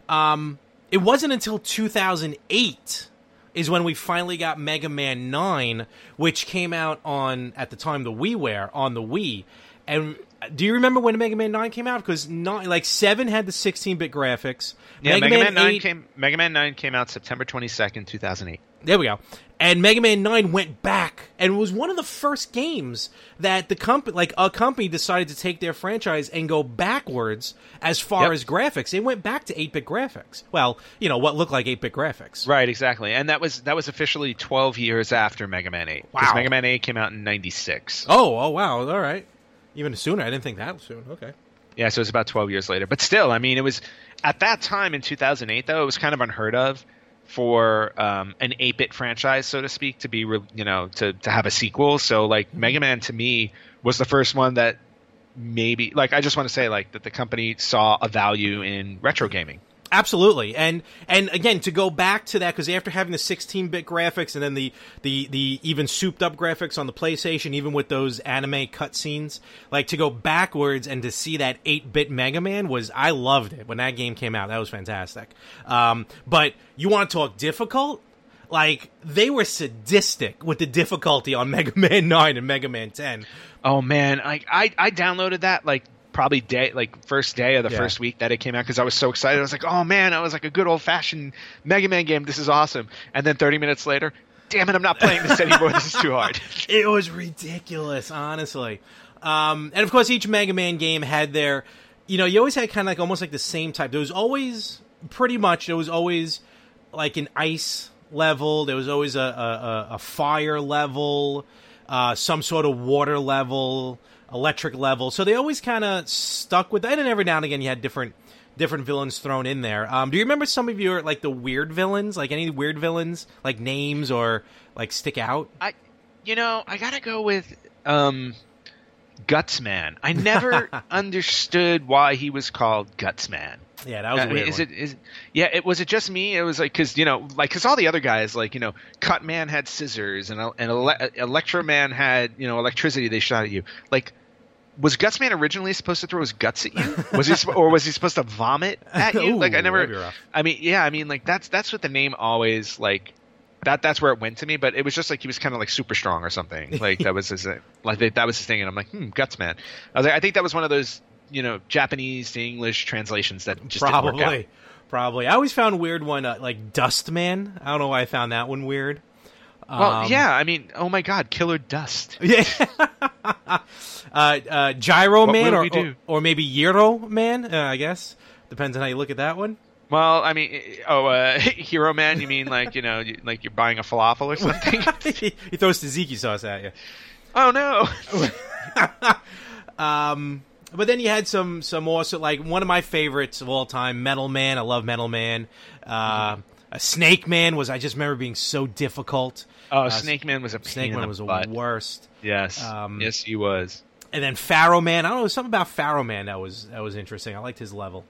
um, it wasn't until 2008 is when we finally got Mega Man 9, which came out on, at the time, the WiiWare on the Wii. And uh, do you remember when Mega Man 9 came out? Because nine, like 7 had the 16 bit graphics. Yeah, Mega, Man, Nine 8 came. Mega Man Nine came out September twenty second, two thousand eight. There we go. And Mega Man 9 went back and was one of the first games that the company like a company decided to take their franchise and go backwards as far Yep. as graphics. They went back to 8-bit graphics. Well, you know, what looked like 8-bit graphics. Right, exactly, and that was that was officially twelve years after Mega Man Eight. Because Wow. Mega Man Eight came out in ninety six. Oh, oh wow. All right. Even sooner. I didn't think that soon. Okay. Yeah, so it was about 12 years later. But still, I mean, it was at that time in 2008, though, it was kind of unheard of for um, an 8-bit franchise, so to speak, to be, re- you know, to to have a sequel. So, like, Mega Man to me was the first one that maybe, like, I just want to say, like, that the company saw a value in retro gaming. Absolutely, and and again to go back to that because after having the 16-bit graphics and then the the the even souped-up graphics on the PlayStation, even with those anime cutscenes, like to go backwards and to see that 8-bit Mega Man was I loved it when that game came out. That was fantastic. Um, but you want to talk difficult? Like they were sadistic with the difficulty on (laughs) Mega Man 9 and Mega Man 10. Oh man, I I, I downloaded that like probably day like first day of the Yeah. first week that it came out because I was so excited. I was like, oh man, I was like a good old fashioned Mega Man game. This is awesome. And then 30 minutes later, damn it, I'm not playing this anymore. this is too hard. (laughs) (laughs) It was ridiculous, honestly. Um, and of course, each Mega Man game had their, you know, you always had kind of like almost like the same type. There was always pretty much there was always like an ice level. There was always a a, a, a fire level, uh, some sort of water level, electric level. So they always kind of stuck with that. And every now and again, you had different different villains thrown in there. Um, do you remember some of your like the weird villains, like any weird villains, like names or like stick out? I, you know, I gotta go with um, Gutsman. I never (laughs) understood why he was called Gutsman. Yeah, that was I mean, weird is it is yeah? It was it just me? It was like because you know like because all the other guys like you know Cutman had scissors and and ele- Electro Man had you know electricity they shot at you like. Was Gutsman originally supposed to throw his guts at you? Was he, or was he supposed to vomit at you? Ooh, like I never. that'd be rough. I mean, yeah, I mean, like that's that's what the name always like. That that's where it went to me, but it was just like he was kind of like super strong or something. Like that was his (laughs) like that was his thing, and I'm like, hmm, Gutsman. I was like, I think that was one of those you know Japanese to English translations that just didn't work out. Probably, probably. I always found weird one uh, like Dustman. I don't know why I found that one weird. Well, Um, yeah, I mean, oh my God, Killer Dust. (laughs) Yeah. (laughs) uh, uh, Gyro What Man or, or or maybe Euro Man. Uh, I guess depends on how you look at that one. Well, I mean, oh, uh, (laughs) Hero Man, you mean like you know, you- like you're buying a falafel or something? he, he throws tzatziki sauce at you. oh no! um, but then you had some some also like one of my favorites of all time, Metal Man. I love Metal Man. Uh, a Snake Man was I just remember being so difficult. Oh, Uh, Snake Man was a Snake Man was the butt. worst. Yes, Um, yes, he was. And then Pharaoh Man. I don't know something about Pharaoh Man that was that was interesting. I liked his level.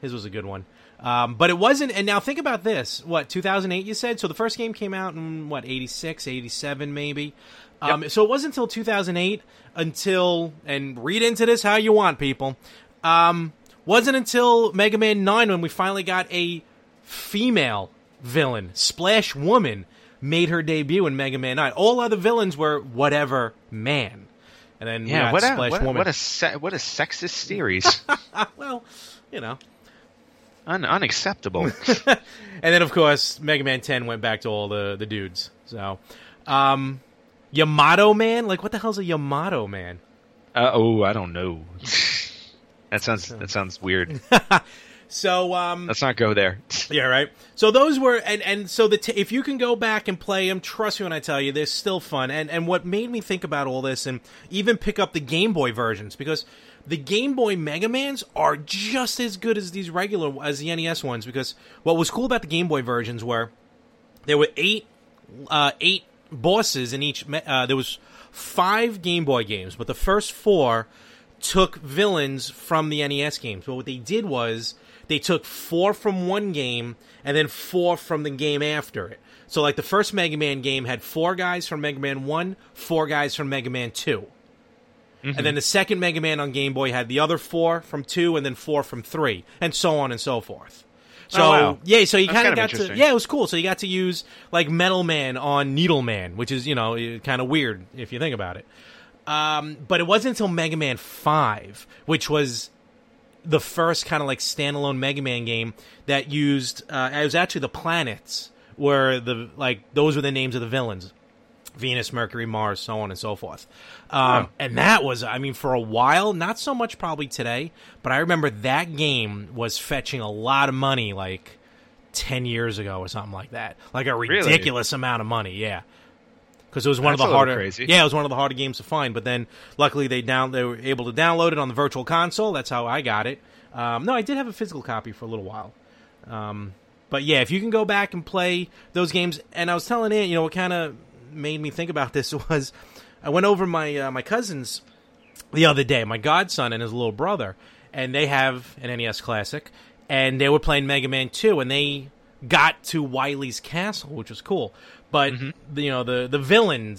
His was a good one. Um, but it wasn't. And now think about this. What 2008? You said so. The first game came out in what 86, 87 maybe. Um, So it wasn't until 2008 until and read into this how you want, people. Um, wasn't until Mega Man 9 when we finally got a female villain, Splash Woman, made her debut in Mega Man 9. All other villains were whatever man. And then Yeah, what a, Splash what, what a se- what a sexist series. (laughs) well, you know. Un- unacceptable. (laughs) And then of course Mega Man 10 went back to all the the dudes. So, um Yamato Man, like what the hell's a Yamato Man? uh, oh, I don't know. (laughs) that sounds that sounds weird. So, um Let's not go there. (laughs) Yeah, right. So those were, and and so the t- if you can go back and play them, trust me when I tell you, they're still fun. And and what made me think about all this, and even pick up the Game Boy versions, because the Game Boy Mega Mans are just as good as these regular as the NES ones. Because what was cool about the Game Boy versions were there were eight uh, eight bosses in each. Uh, there was five Game Boy games, but the first four took villains from the NES games. But what they did was they took four from one game and then four from the game after it. So like the first Mega Man game had four guys from Mega Man 1, four guys from Mega Man 2. And then the second Mega Man on Game Boy had the other four from 2 and then four from 3 and so on and so forth. So Oh, wow. yeah, so you kind of kind of got to yeah, it was cool. So you got to use like Metal Man on Needle Man, which is you know kind of weird if you think about it. Um, but it wasn't until Mega Man Five, which was the first kind of like standalone Mega Man game that used. Uh, it was actually the planets were the like those were the names of the villains. Venus, Mercury, Mars, so on and so forth. Um, Oh. And that was, I mean, for a while, not so much probably today, but I remember that game was fetching a lot of money like 10 years ago or something like that. Like a Really? ridiculous amount of money, yeah. Because it was one That's of the harder, crazy. yeah, it was one of the harder games to find. But then, luckily, they down they were able to download it on the Virtual Console. That's how I got it. Um, no, I did have a physical copy for a little while. Um, but yeah, if you can go back and play those games, and I was telling it, you know, what kind of made me think about this (laughs) was I went over my uh, my cousins the other day, my godson and his little brother, and they have an NES Classic, and they were playing Mega Man Two, and they got to Wily's Castle, which was cool. But mm-hmm. the, you know the the villains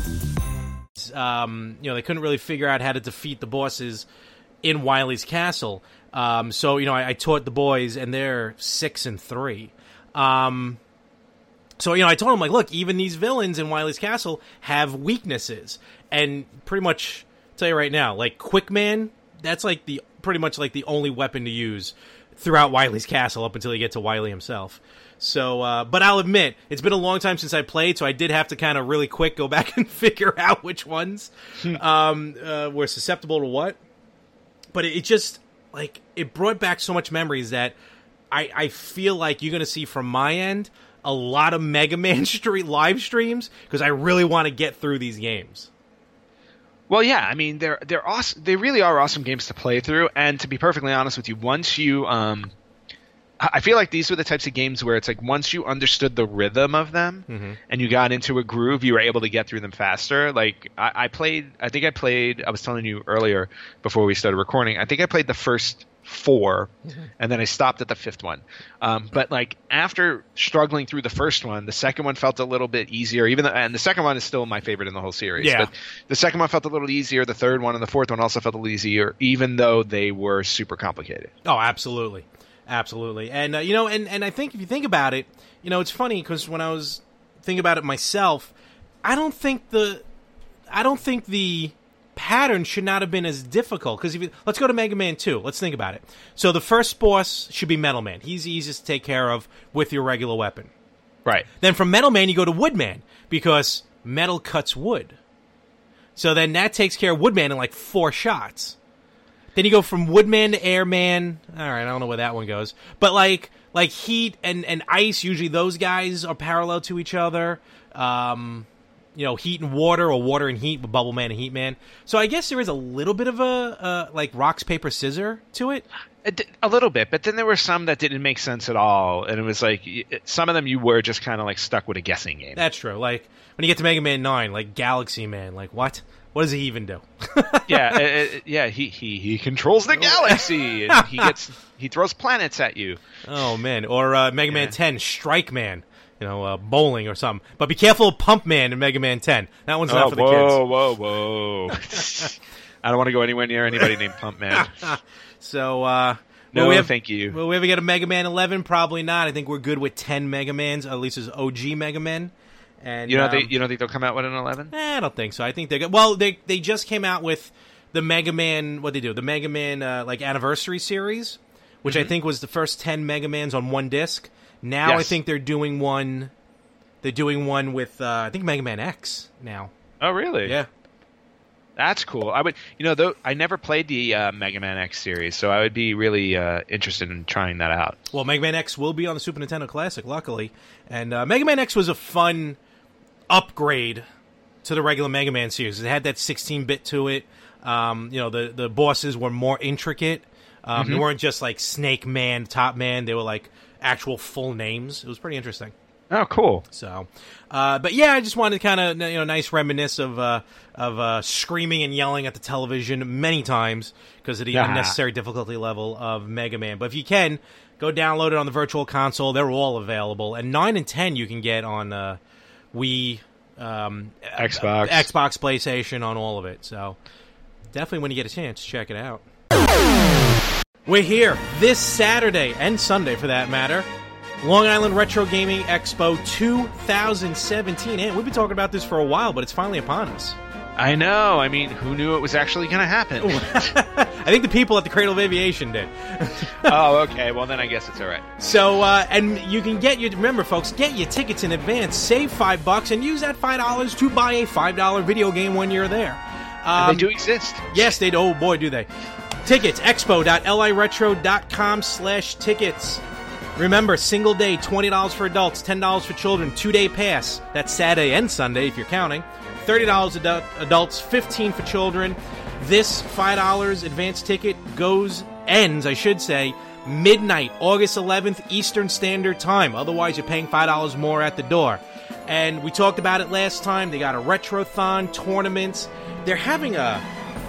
Um, you know, they couldn't really figure out how to defeat the bosses in Wily's castle. Um, so you know, I, I taught the boys, and they're six and three. Um, so you know, I told them like, look, even these villains in Wily's castle have weaknesses, and pretty much tell you right now, like Quickman, that's like the pretty much like the only weapon to use throughout Wily's castle up until you get to Wily himself. So, uh, but I'll admit, it's been a long time since I played, so I did have to kind of really quick go (laughs) back and figure out which ones um, uh, were susceptible to what. But it, it just like it brought back so much memories that I, I feel like you're going to see from my end a lot of (laughs) Mega Man Street live streams because I really want to get through these games. Well, yeah, I mean they're they're awesome. They really are awesome games to play through. And to be perfectly honest with you, once you um, I feel like these were the types of games where it's like once you understood the rhythm of them Mm-hmm. and you got into a groove, you were able to get through them faster. Like I, I played, I think I played. I was telling you earlier before we started recording. I think I played the first 4 Mm-hmm. and then I stopped at the fifth one. Um, but like after struggling through the first one, the second one felt a little bit easier. Even though, and the second one is still my favorite in the whole series. Yeah. But the second one felt a little easier. The third one and the fourth one also felt a little easier, even though they were super complicated. Oh, absolutely, absolutely. And uh, you know, and and I think if you think about it, you know, it's funny because when I was thinking about it myself, I don't think the, I don't think the pattern should not have been as difficult because if you, let's go to Mega Man Two. Let's think about it. So the first boss should be Metal Man. He's easiest to take care of with your regular weapon. Right. Then from Metal Man, you go to Woodman because metal cuts wood. So then that takes care of Woodman in like four shots. Then you go from Woodman to Airman. All right, I don't know where that one goes, but like like heat and and ice. Usually those guys are parallel to each other. Um, you know, heat and water, or water and heat with Bubble Man and Heat Man. So I guess there is a little bit of a uh, like rocks paper scissor to it. A little bit, but then there were some that didn't make sense at all, and it was like some of them you were just kind of like stuck with a guessing game. That's true. Like when you get to Mega Man Nine, like Galaxy Man, like what? What does he even do? yeah, (laughs) uh, uh, yeah. He, he he controls the galaxy, and he (laughs) gets he throws planets at you. Oh man, or uh, Mega Man 10, Strike Man, you know, uh, bowling or something. But be careful of Pump Man in Mega Man 10. That one's not for the Oh, whoa, whoa, whoa! (laughs) I don't want to go anywhere near anybody named Pump Man. So, uh, No, we have, thank you. Will we ever get a Mega Man 11? Probably not. I think we're good with 10 Mega Mans, at least as OG Mega Men. And You don't um, think you don't think they'll come out with an eleven? Eh, I don't think so. I think they're good. Well, they they just came out with the Mega Man. What they do? The Mega Man uh, like anniversary series, which I think was the first ten Mega Mans on one disc. Now I Mm-hmm. Think they're doing one. They're doing one with uh, I think Mega Man X now. Oh, really? Yeah. That's cool. I would, you know, though I never played the uh, Mega Man X series, so I would be really uh, interested in trying that out. Well, Mega Man X will be on the Super Nintendo Classic, luckily, and uh, Mega Man X was a fun upgrade to the regular Mega Man series. It had that 16-bit to it. Um, you know, the the bosses were more intricate. Um, They weren't just like Snake Man, Top Man. They were like actual full names. It was pretty interesting. Oh, cool. So, uh, but yeah, I just wanted to kind of you know nice reminisce of uh, of uh, screaming and yelling at the television many times because of the Ah. unnecessary difficulty level of Mega Man. But if you can, go download it on the Virtual Console. They're all available, and nine and ten you can get on uh, Wii, um, Xbox. Xbox, PlayStation, on all of it. So definitely when you get a chance, check it out. We're here this Saturday and Sunday, for that matter. Long Island Retro Gaming Expo 2017. And we've been talking about this for a while, but it's finally upon us. I know. I mean, who knew it was actually going to happen? (laughs) I think the people at the Cradle of Aviation did. (laughs) (laughs) oh, okay. Well, then I guess it's all right. So, uh, and you can get your remember, folks, get your tickets in advance, save five bucks, and use that five dollars to buy a five dollar video game when you're there. Um, they do exist. Yes, they do. Oh boy, do they! Tickets expo.liretro.com slash tickets. Remember, single day twenty dollars for adults, ten dollars for children, two day pass. That's Saturday and Sunday if you're counting. Thirty dollars adu- adults, fifteen for children. This five dollars advance ticket goes ends, I should say, midnight, August 11th, Eastern Standard Time. Otherwise, you're paying five dollars more at the door. And we talked about it last time. They got a retrothon tournaments. They're having a,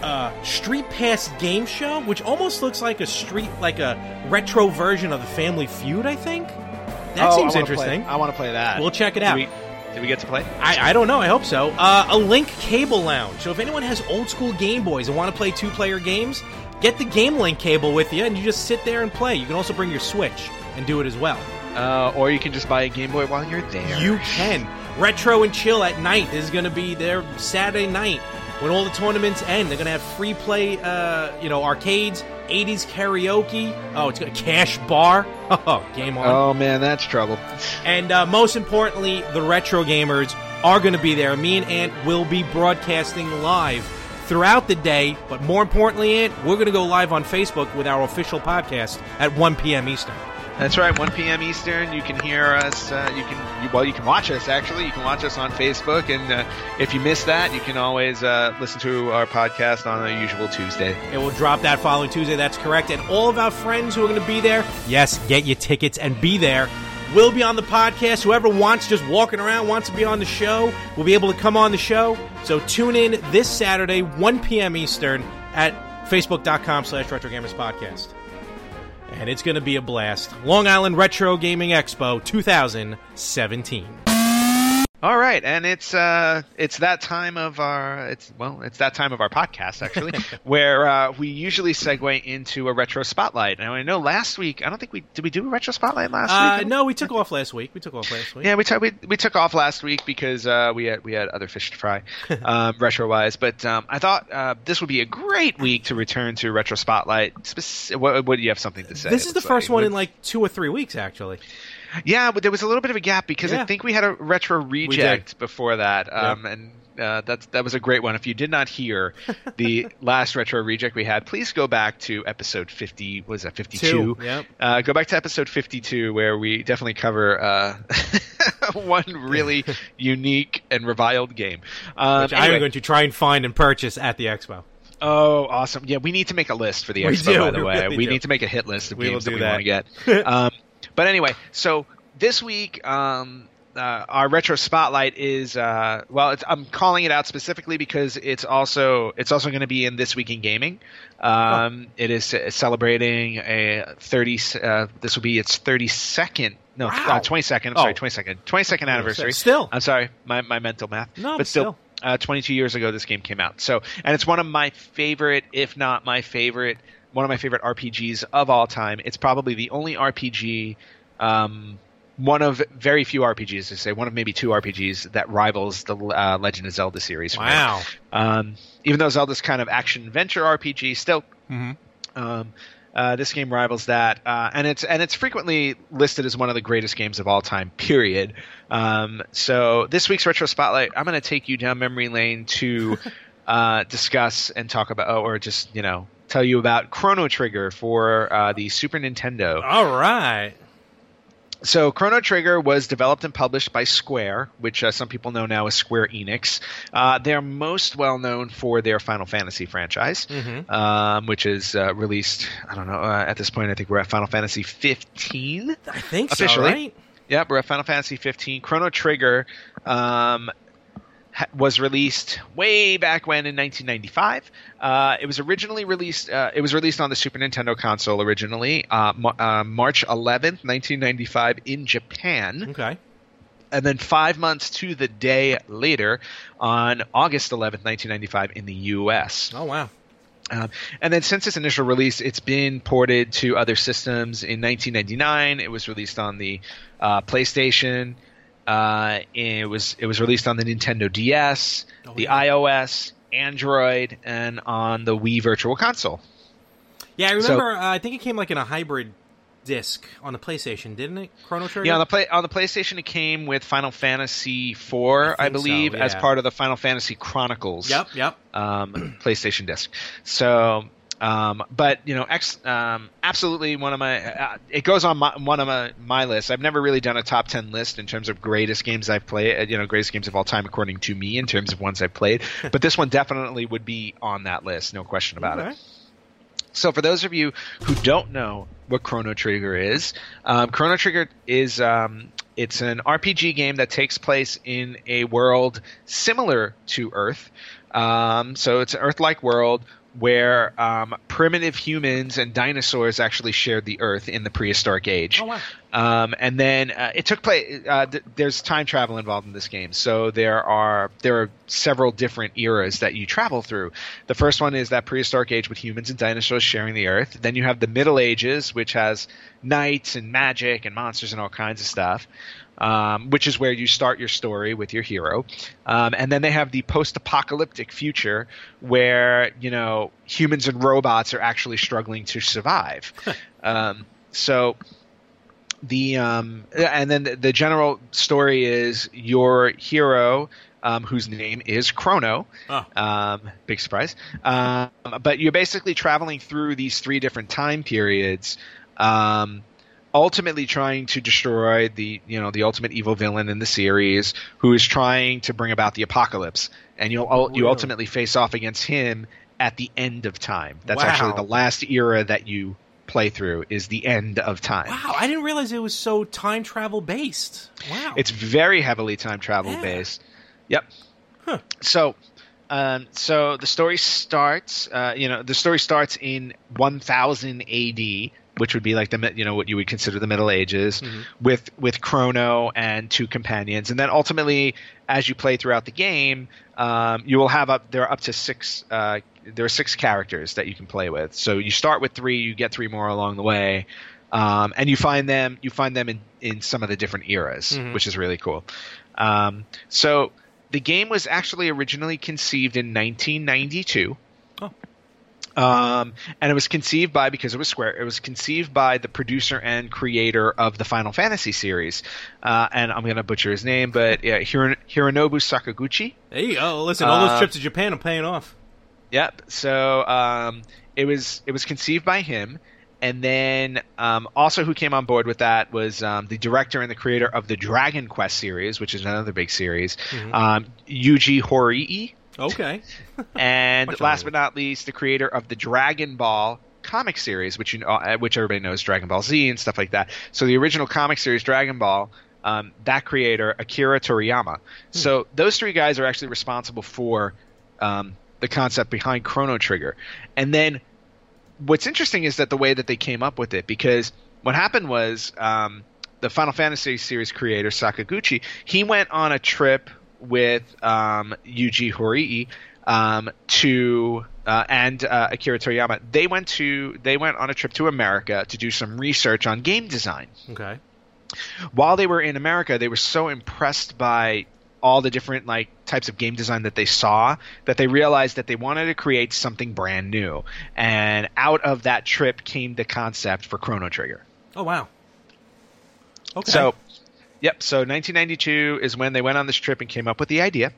a Street Pass game show, which almost looks like a street, like a retro version of the Family Feud. I think that Oh, seems wanna interesting. Play, I want to play that. We'll check it out. we, did we get to play? I, I don't know. I hope so. Uh, a Link Cable Lounge. So if anyone has old school Game Boys and want to play two player games, get the Game Link cable with you, and you just sit there and play. You can also bring your Switch and do it as well. Uh, or you can just buy a Game Boy while you're there. You can. Retro and Chill at night this is going to be their Saturday night when all the tournaments end. They're going to have free play, uh, you know, arcades, 80s karaoke. Oh, it's got a cash bar. (laughs) Oh, game on. Oh man, that's trouble. And uh, most importantly, the retro gamers are going to be there. Me and Ant will be broadcasting live throughout the day. But more importantly, Ant, we're going to go live on Facebook with our official podcast at 1 p.m. Eastern. That's right, 1 p.m. Eastern. You can hear us. Uh, you can you, well, you can watch us. Actually, you can watch us on Facebook, and uh, if you miss that, you can always uh, listen to our podcast on a usual Tuesday. It will drop that following Tuesday. That's correct. And all of our friends who are going to be there, yes, get your tickets and be there. We'll be on the podcast. Whoever wants, just walking around, wants to be on the show, will be able to come on the show. So tune in this Saturday, 1 p.m. Eastern, at facebook.com slash Retro Gamers Podcast and it's going to be a blast. Long Island Retro Gaming Expo 2017. All right, and it's uh, it's that time of our it's well, it's that time of our podcast actually, (laughs) where uh, we usually segue into a retro spotlight. Now I know last week I don't think we did we do a retro spotlight last Uh, week. no, we took off last week. We took off last week. Yeah, we, took we we took off last week because uh, we had we had other fish to fry, (laughs) um, retro wise. But um, I thought uh, this would be a great week to return to retro spotlight. Spec- what, what do you have something to say? This is the first one in like two or three weeks, actually. Yeah, but there was a little bit of a gap because Yeah. I think we had a retro reject before that, um, and uh, that's that was a great one. If you did not hear (laughs) the last retro reject we had, please go back to episode fifty. Was that fifty two? Yep. Uh, go back to episode fifty two where we definitely cover uh, (laughs) one really (laughs) unique and reviled game. Um, Which anyway. I'm going to try and find and purchase at the expo. Oh, awesome! Yeah, we need to make a list for the We expo. do, by the we way, really we need to make a hit list of We games that we want to get. um, but anyway, so this week, um, uh, our retro spotlight is uh, well, it's, I'm calling it out specifically because it's also it's also going to be in this week in gaming. Um, It is uh, celebrating a 30. Uh, this will be its 32nd. No, Wow. uh, 22nd. I'm sorry, Oh. 22nd. 22nd anniversary. Still. I'm sorry, my, my mental math. No, but still, uh, 22 years ago, this game came out. So, and it's one of my favorite, if not my favorite, one of my favorite RPGs of all time. It's probably the only RPG, um, one of very few RPGs to say, one of maybe two RPGs that rivals the uh, Legend of Zelda series. Wow. Um, even though Zelda's kind of action adventure RPG, still, Mhm. um, uh, this game rivals that, uh, and it's and it's frequently listed as one of the greatest games of all time. Period. Um, so this week's retro spotlight, I'm going to take you down memory lane to (laughs) uh, discuss and talk about, or just you know tell you about Chrono Trigger for uh, the Super Nintendo. All right. So Chrono Trigger was developed and published by Square, which uh, some people know now as Square Enix. Uh, they're most well known for their Final Fantasy franchise, um, which is uh, released. I don't know. Uh, at this point, I think we're at Final Fantasy 15. I think Officially. so, right? Yep, we're at Final Fantasy 15. Chrono Trigger um, was released way back when in 1995. Uh, it was originally released. Uh, it was released on the Super Nintendo console originally, uh, Ma- uh, March 11th, 1995, in Japan, Okay. and then five months to the day later, on August 11th, 1995, in the U.S. Oh, wow. Um, and then since its initial release, it's been ported to other systems. In 1999, it was released on the uh, PlayStation. Uh, it was it was released on the Nintendo DS, Oh, the yeah. iOS, Android, and on the Wii Virtual Console. Yeah, I So- remember. uh, I think it came like in a hybrid disc on the PlayStation, didn't it? Chrono Trigger. Yeah, on the play on the PlayStation, it came with Final Fantasy IV, I, think believe, so, as part of the Final Fantasy Chronicles. Yep. Yep. um, (clears throat) PlayStation disc. So, um, but you know, ex, um, absolutely one of my. Uh, it goes on my, one of my my lists. I've never really done a top ten list in terms of greatest games I've played. uh, You know, greatest games of all time according to me in terms of ones I've played. (laughs) but this one definitely would be on that list, no question about it. So, for those of you who don't know what Chrono Trigger is, um, Chrono Trigger is um, it's an RPG game that takes place in a world similar to Earth. Um, so, it's an Earth-like world where um, primitive humans and dinosaurs actually shared the Earth in the prehistoric age. Oh, wow. Um, and then uh, it took place. Uh, th- there's time travel involved in this game, so there are there are several different eras that you travel through. The first one is that prehistoric age with humans and dinosaurs sharing the Earth. Then you have the Middle Ages, which has knights and magic and monsters and all kinds of stuff. Um, which is where you start your story with your hero, um, and then they have the post-apocalyptic future where you know humans and robots are actually struggling to survive. (laughs) um, so the um, and then the, the general story is your hero um, whose name is Chrono. Oh. Um, big surprise. Um, but you're basically traveling through these three different time periods. Um, ultimately trying to destroy the you know the ultimate evil villain in the series, who is trying to bring about the apocalypse, and you'll ul- you ultimately face off against him at the end of time. That's Wow. actually the last era that you play through is the end of time. Wow, I didn't realize it was so time travel based. Wow. It's very heavily time travel Yeah. based. Yep. Huh. So, um, so the story starts. Uh, you know, the story starts in 1000 A.D., which would be like the you know what you would consider the Middle Ages, Mm-hmm. with with Chrono and two companions, and then ultimately, as you play throughout the game, um, you will have up there are up to six. Uh, there are six characters that you can play with. So you start with three, you get three more along the way, um, and you find them you find them in, in some of the different eras, which is really cool. Um, so the game was actually originally conceived in 1992. Oh. Um, and it was conceived by because it was Square. It was conceived by the producer and creator of the Final Fantasy series, uh, and I'm going to butcher his name, but yeah, Hiro- Hironobu Sakaguchi. there you go. Listen, all those Uh, trips to Japan are paying off. Yep. So um, it was it was conceived by him, and then um, also who came on board with that was um, the director and the creator of the Dragon Quest series, which is another big series, um, Yuji Horii, Okay. (laughs) and last but not least, the creator of the Dragon Ball comic series, which you know, uh, which everybody knows, Dragon Ball Z and stuff like that. So the original comic series, Dragon Ball. Um, that creator, Akira Toriyama. So those three guys are actually responsible for um, the concept behind Chrono Trigger. And then what's interesting is that the way that they came up with it, because what happened was um, the Final Fantasy series creator Sakaguchi, he went on a trip with um, Yuji Horii um, to uh, and uh, Akira Toriyama. They went to they went on a trip to America to do some research on game design Okay. while they were in America, they were so impressed by all the different like types of game design that they saw that they realized that they wanted to create something brand new. And out of that trip came the concept for Chrono Trigger. Oh wow. Okay. So, yep. So 1992 is when they went on this trip and came up with the idea.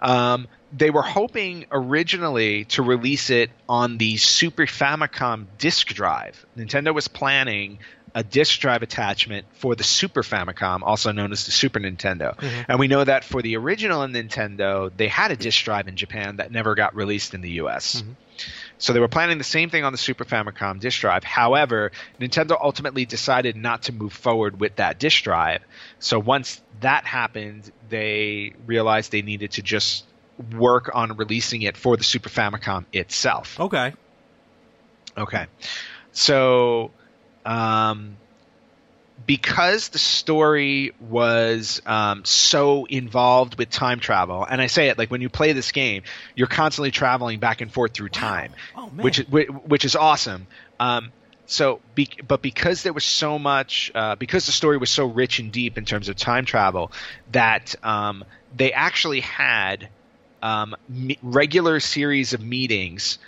Um, they were hoping originally to release it on the Super Famicom disk drive. Nintendo was planning a disk drive attachment for the Super Famicom, also known as the Super Nintendo. And we know that for the original Nintendo, they had a disk drive in Japan that never got released in the US. So they were planning the same thing on the Super Famicom disk drive. However, Nintendo ultimately decided not to move forward with that disk drive. So once that happened, they realized they needed to just work on releasing it for the Super Famicom itself. okay. Okay. So, um, because the story was um, so involved with time travel, and I say it like when you play this game, you're constantly traveling back and forth through time, Oh, which is which is awesome. Um, so, be, but because there was so much, uh, because the story was so rich and deep in terms of time travel, that um, they actually had um, me- regular series of meetings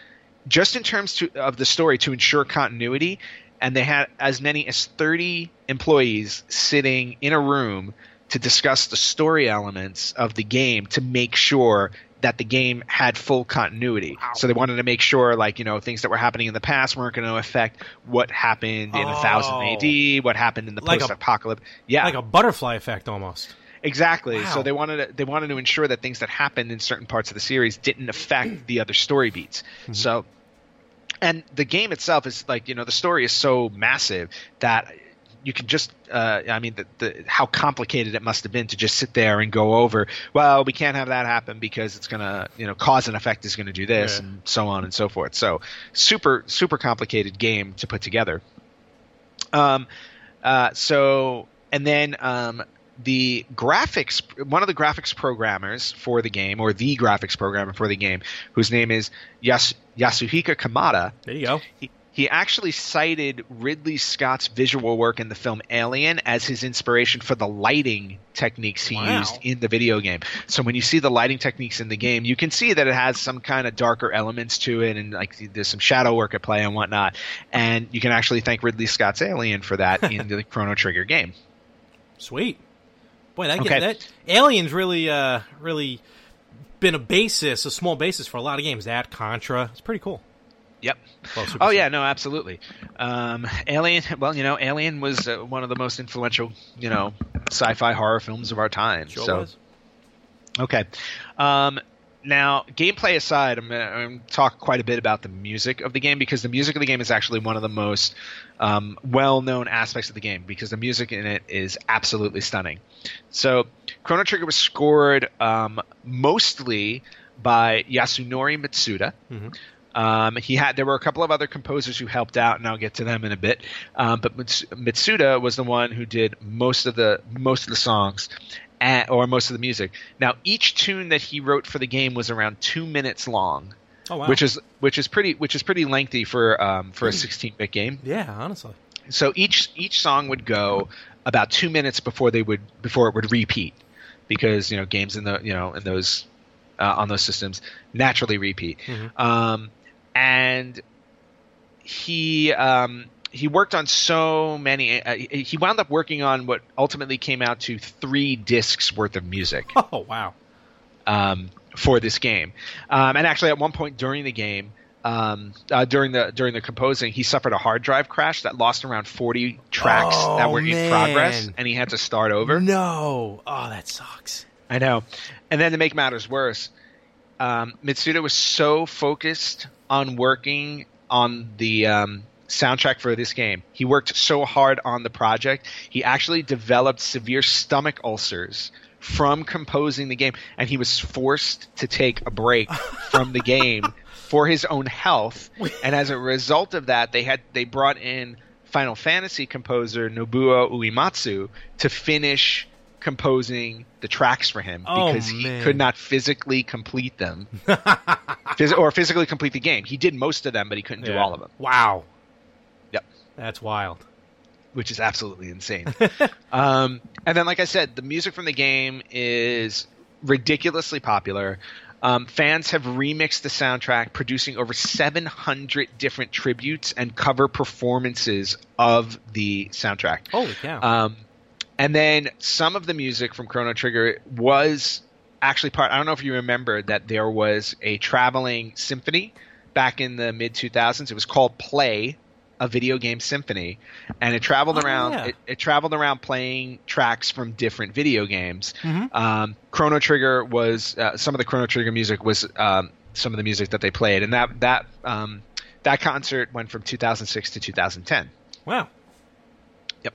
just in terms to, of the story to ensure continuity and they had as many as 30 employees sitting in a room to discuss the story elements of the game to make sure that the game had full continuity. So they wanted to make sure, like, you know, things that were happening in the past weren't going to affect what happened in Oh. 1000 AD, what happened in the Like post-apocalypse. Yeah, Like a butterfly effect almost. Exactly. Wow. So they wanted to, they wanted to ensure that things that happened in certain parts of the series didn't affect the other story beats. Mm-hmm. So, and the game itself is like you know the story is so massive that you can just uh, I mean the, the how complicated it must have been to just sit there and go over. Well, we can't have that happen because it's gonna you know cause and effect is gonna do this Yeah. and so on and so forth. So super super complicated game to put together. Um, uh, so and then um, the graphics, one of the graphics programmers for the game, or the graphics programmer for the game, whose name is Yas- Yasuhiko Kamata, There you go. he, he actually cited Ridley Scott's visual work in the film Alien as his inspiration for the lighting techniques he Wow. used in the video game. So when you see the lighting techniques in the game, you can see that it has some kind of darker elements to it, and like there's some shadow work at play and whatnot. And you can actually thank Ridley Scott's Alien for that (laughs) in the Chrono Trigger game. Sweet. Boy, that, Okay. that Aliens really, uh, really been a basis, a small basis for a lot of games. That Contra, it's pretty cool. Yep. Well, oh yeah, no, absolutely. Um, Alien. (laughs) Well, you know, Alien was uh, one of the most influential, you know, sci-fi horror films of our time. Sure so was. okay. Um, now, gameplay aside, I'm going to talk quite a bit about the music of the game because the music of the game is actually one of the most um, well-known aspects of the game because the music in it is absolutely stunning. So, Chrono Trigger was scored um, mostly by Yasunori Mitsuda. Um, he had there were a couple of other composers who helped out, and I'll get to them in a bit. Um, but Mitsuda was the one who did most of the most of the songs, and, or most of the music. Now, each tune that he wrote for the game was around two minutes long, Oh wow. which is which is pretty which is pretty lengthy for um, for a 16-bit game. yeah, honestly. So each each song would go about two minutes before they would before it would repeat, because you know games in the you know in those uh, on those systems naturally repeat. Um, and he um, he worked on so many. Uh, he wound up working on what ultimately came out to three discs worth of music (laughs) Oh wow. um, for this game. Um, and actually, at one point during the game, um, uh, during the during the composing, he suffered a hard drive crash that lost around forty tracks Oh, that were in progress, and he had to start over. No. Oh, that sucks. I know. And then to make matters worse, um, Mitsuda was so focused on working on the um, soundtrack for this game. He worked so hard on the project. He actually developed severe stomach ulcers from composing the game, and he was forced to take a break from the game (laughs) for his own health. And as a result of that, they had they brought in Final Fantasy composer Nobuo Uematsu to finish composing the tracks for him Oh, because he could not physically complete them (laughs) Phys- or physically complete the game. He did most of them, but he couldn't do all of them. Wow. That's wild. which is absolutely insane. (laughs) um, and then, like I said, the music from the game is ridiculously popular. Um, fans have remixed the soundtrack, producing over 700 different tributes and cover performances of the soundtrack. Holy cow. Um, and then some of the music from Chrono Trigger was actually part. I don't know if you remember that there was a traveling symphony back in the mid 2000s. It was called Play, a video game symphony, and it traveled Oh, around. yeah. It, it traveled around playing tracks from different video games. Mm-hmm. Um, Chrono Trigger was uh, some of the Chrono Trigger music was um, some of the music that they played, and that that um, that concert went from 2006 to 2010. wow. Yep.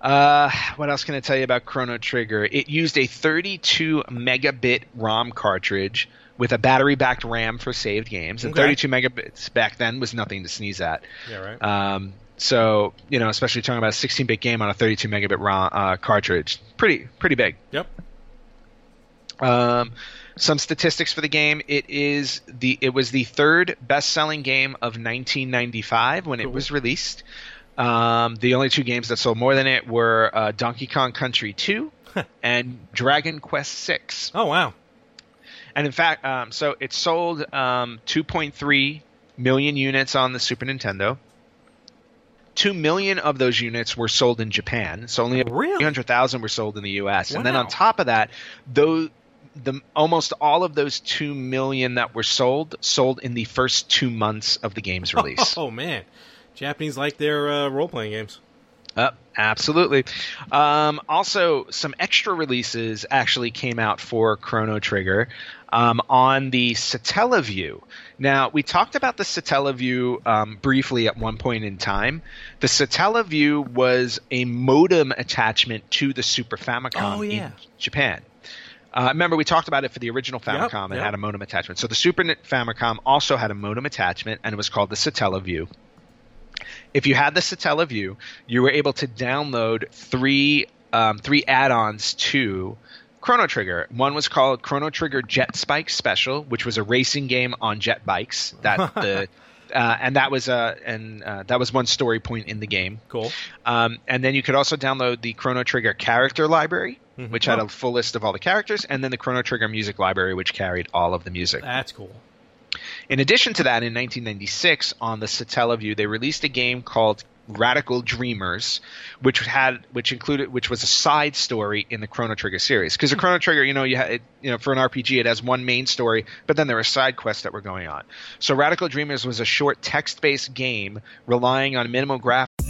Uh, what else can I tell you about Chrono Trigger? It used a 32 megabit ROM cartridge with a battery backed RAM for saved games, and Okay. 32 megabits back then was nothing to sneeze at. Yeah, right. Um, so you know, especially talking about a 16 bit game on a 32 megabit ROM uh, cartridge, pretty pretty big. yep. Um, some statistics for the game: it is the it was the third best selling game of 1995 when it was released. Um, the only two games that sold more than it were uh, Donkey Kong Country 2 and Dragon Quest 6. Oh wow. And in fact, um, so it sold um, 2.3 million units on the Super Nintendo. Two million of those units were sold in Japan, so only Really? 300,000 were sold in the U.S. And then on top of that, though the almost all of those two million that were sold sold in the first two months of the game's release. (laughs) Oh man. Japanese like their uh, role playing games. Uh, absolutely. Um, also, some extra releases actually came out for Chrono Trigger um, on the Satellaview. Now, we talked about the Satellaview um, briefly at one point in time. The Satellaview was a modem attachment to the Super Famicom Oh, yeah. in Japan. Uh, remember, we talked about it for the original Famicom. Yep, It yep. had a modem attachment. So the Super Famicom also had a modem attachment, and it was called the Satellaview if you had the Satellaview, you were able to download three um, three add-ons to Chrono Trigger. One was called Chrono Trigger Jet Bike Special, which was a racing game on jet bikes. That (laughs) the uh, and that was a and uh, that was one story point in the game. Cool. Um, and then you could also download the Chrono Trigger character library, which had Oh. a full list of all the characters, and then the Chrono Trigger music library, which carried all of the music. That's cool. In addition to that, in 1996, on the Satellaview, they released a game called Radical Dreamers, which had which included which was a side story in the Chrono Trigger series. Because the Chrono Trigger, you know, you you know for an RPG, it has one main story, but then there were side quests that were going on. So Radical Dreamers was a short text-based game relying on minimal graphics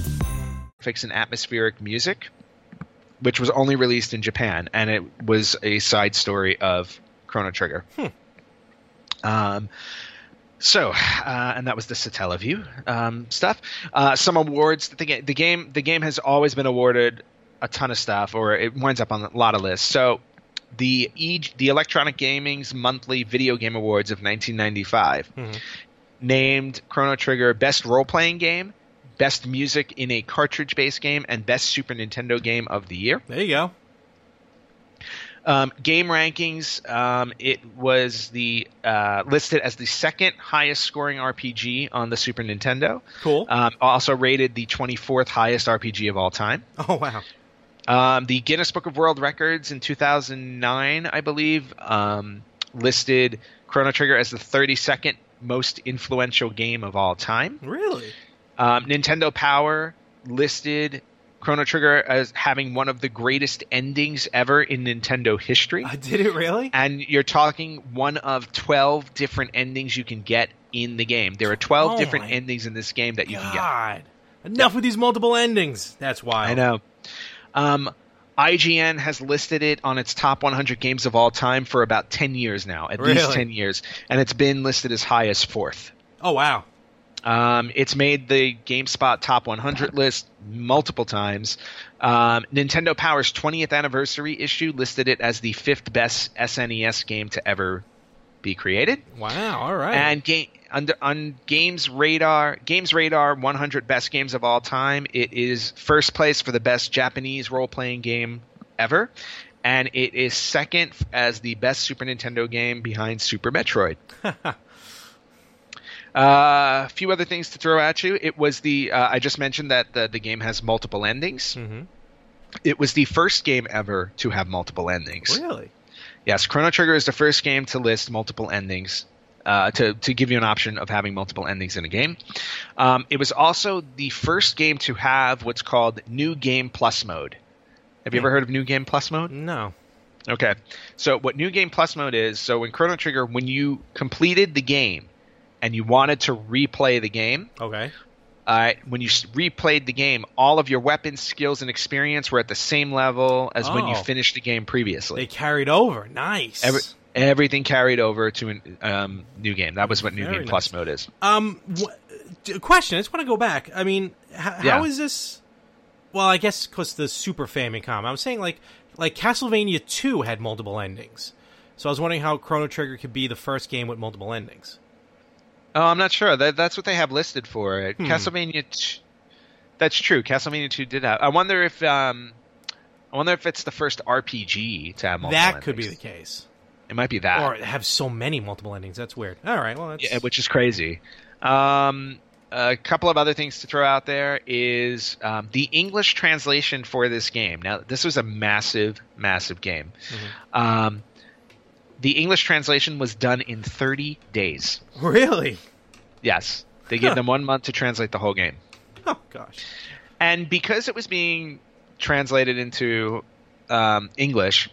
and atmospheric music, which was only released in Japan, and it was a side story of Chrono Trigger. Hmm. Um, so, uh, and that was the Satellaview um, stuff. Uh, some awards. The, ga- the game, the game has always been awarded a ton of stuff, or it winds up on a lot of lists. So, the e- the Electronic Gaming's monthly Video Game Awards of 1995 Mm-hmm. named Chrono Trigger Best Role Playing Game, Best Music in a Cartridge Based Game, and Best Super Nintendo Game of the Year. There you go. Um, game rankings, um, it was the uh, listed as the second highest scoring RPG on the Super Nintendo. Cool. Um, also rated the 24th highest RPG of all time. (laughs) oh wow. Um, the Guinness Book of World Records in 2009, I believe, um, listed Chrono Trigger as the 32nd most influential game of all time. Really? Um, Nintendo Power listed Chrono Trigger as having one of the greatest endings ever in Nintendo history. I (laughs) did it really? And you're talking one of 12 different endings you can get in the game. There are 12 Oh different endings in this game that you can get. God. Enough with these multiple endings. That's why I know. Um, IGN has listed it on its top 100 games of all time for about 10 years now, at least 10 years, and it's been listed as high as fourth. Oh wow. Um, it's made the GameSpot top 100 list multiple times. Um, Nintendo Power's 20th anniversary issue listed it as the fifth best SNES game to ever be created. Wow. All right. And game under on Games Radar, Games Radar 100 best games of all time. It is first place for the best Japanese role-playing game ever, and it is second as the best Super Nintendo game behind Super Metroid. (laughs) Uh, a few other things to throw at you. It was the uh, I just mentioned that the, the game has multiple endings. Mhm. It was the first game ever to have multiple endings. really? Yes, Chrono Trigger is the first game to list multiple endings. Uh, to to give you an option of having multiple endings in a game. Um, it was also the first game to have what's called New Game Plus mode. Have you ever heard of New Game Plus mode? No. Okay. So what New Game Plus mode is, so in Chrono Trigger, when you completed the game and you wanted to replay the game, Okay. uh, when you replayed the game, all of your weapons, skills, and experience were at the same level as when you Oh. finished the game previously. They carried over. Nice. Every, everything carried over to a um, new game. That was what New Very Game Plus mode is. Um, wh- question. I just want to go back. I mean, h- how Yeah. is this? Well, I guess because the Super Famicom. I was saying like like Castlevania Two had multiple endings, so I was wondering how Chrono Trigger could be the first game with multiple endings. Oh, I'm not sure. That, that's what they have listed for it. Hmm. Castlevania. T- that's true. Castlevania 2 did have. I wonder if. Um, I wonder if it's the first RPG to have multiple that could be the case, It might be that. or have so many multiple endings. That's weird. All right. Well, that's Yeah, which is crazy. Um, a couple of other things to throw out there is um, the English translation for this game. Now, this was a massive, massive game. Um, the English translation was done in 30 days. really. Yes, they gave Huh. them one month to translate the whole game, Oh gosh. and because it was being translated into um, English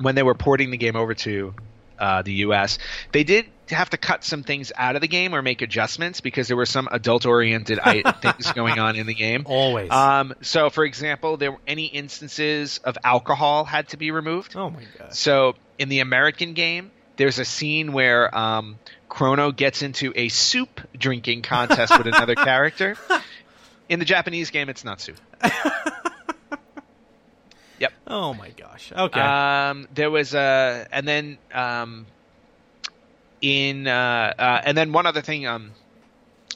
when they were porting the game over to uh, the U.S., they did have to cut some things out of the game or make adjustments because there were some adult-oriented (laughs) things going on in the game. Always. Um, so, for example, there were any instances of alcohol had to be removed. oh my god. So, in the American game, there's a scene where um, Chrono gets into a soup drinking contest with another (laughs) character. In the Japanese game, it's not soup. (laughs) Yep. Oh my gosh. Okay. Um, there was a, and then um, in, uh, uh, and then one other thing. Um,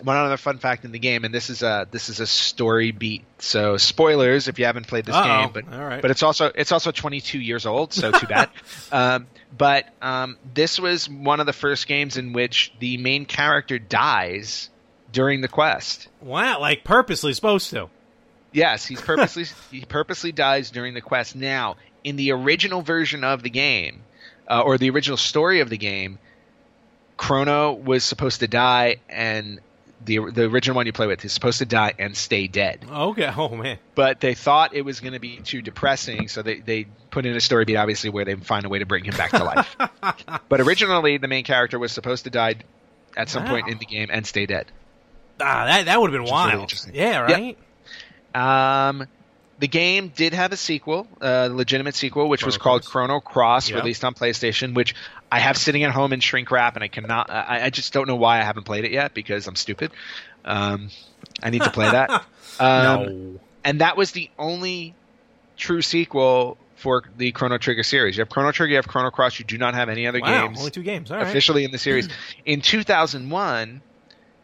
one other fun fact in the game, and this is a this is a story beat. So spoilers if you haven't played this Uh-oh. game, but All right. but it's also it's also 22 years old, so too bad. (laughs) um, but um, this was one of the first games in which the main character dies during the quest. Wow, like purposely supposed to. Yes, he's (laughs) purposely he purposely dies during the quest. Now, in the original version of the game, uh, or the original story of the game, Chrono was supposed to die, and the the original one you play with is supposed to die and stay dead. Okay. (laughs) Oh man. But they thought it was going to be too depressing, so they they put in a story beat, obviously, where they find a way to bring him back to life. (laughs) but originally, the main character was supposed to die at some point in the game and stay dead. Ah, that that would have been really wild. interesting. yeah. Yeah. Right. Um, the game did have a sequel, a legitimate sequel, which was called Cross. Chrono Cross, Yeah. released on PlayStation, which I have sitting at home in shrink wrap, and I cannot. I, I just don't know why I haven't played it yet because I'm stupid. Um, I need to play that. (laughs) Um, no. And that was the only true sequel for the Chrono Trigger series. You have Chrono Trigger, you have Chrono Cross. You do not have any other Wow. games Only two games. All right. officially in the series. (clears throat) in 2001,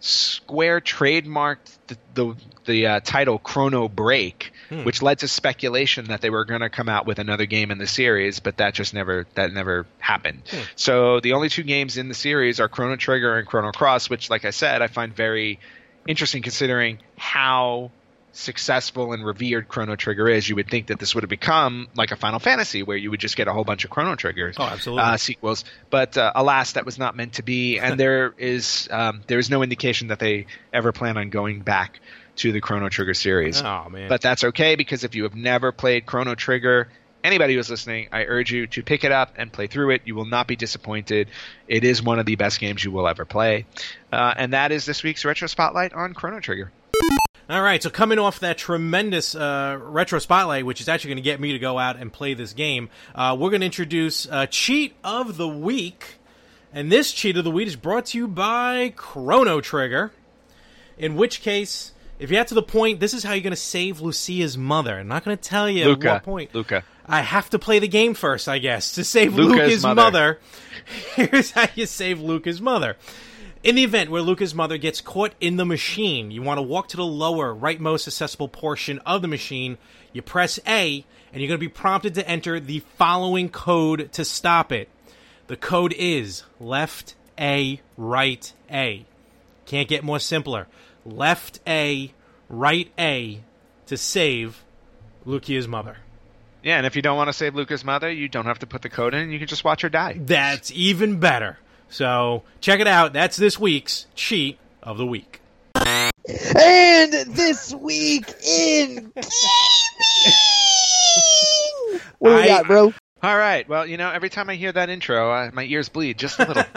Square trademarked the the, the uh, title Chrono Break, Hmm. which led to speculation that they were going to come out with another game in the series, but that just never that never happened. Hmm. So the only two games in the series are Chrono Trigger and Chrono Cross, which, like I said, I find very interesting considering how successful and revered Chrono Trigger is. You would think that this would have become like a Final Fantasy, where you would just get a whole bunch of Chrono Triggers Oh, absolutely. uh, sequels. But uh, alas, that was not meant to be, and (laughs) there is um, there is no indication that they ever plan on going back to the Chrono Trigger series. Oh man. But that's okay because if you have never played Chrono Trigger, anybody who's listening, I urge you to pick it up and play through it. You will not be disappointed. It is one of the best games you will ever play. Uh, and that is this week's Retro Spotlight on Chrono Trigger. All right, so coming off that tremendous uh, retro spotlight, which is actually going to get me to go out and play this game, uh, we're going to introduce uh, cheat of the week, and this cheat of the week is brought to you by Chrono Trigger. In which case, if you get to the point, this is how you're going to save Lucia's mother. I'm not going to tell you at what point. Luca. I have to play the game first, I guess, to save Luca's Luca's mother. mother. (laughs) Here's how you save Luca's mother. In the event where Luca's mother gets caught in the machine, you want to walk to the lower rightmost accessible portion of the machine. You press A, and you're going to be prompted to enter the following code to stop it. The code is left A, right A. Can't get more simpler. Left A, right A to save Lucia's mother. Yeah, and if you don't want to save Luca's mother, you don't have to put the code in. You can just watch her die. That's even better. So check it out. That's this week's cheat of the week. And this week in gaming, what do we I- got, bro? All right. Well, you know, every time I hear that intro, uh, my ears bleed just a little. (laughs)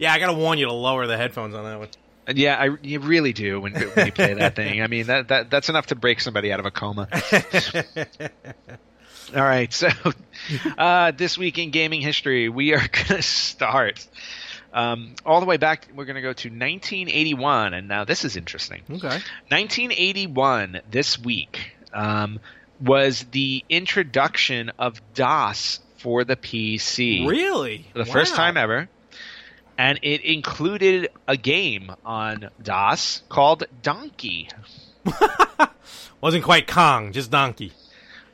Yeah, I gotta warn you to lower the headphones on that one. Yeah, I, you really do when, when you play that thing. I mean, that, that that's enough to break somebody out of a coma. (laughs) All right, so uh, this week in gaming history, we are (laughs) going to start um, all the way back. We're going to go to 1981, and now this is interesting. Okay. 1981 this week um, was the introduction of DOS for the PC Really? for the first time ever. And it included a game on DOS called Donkey. (laughs) Wasn't quite Kong, just Donkey.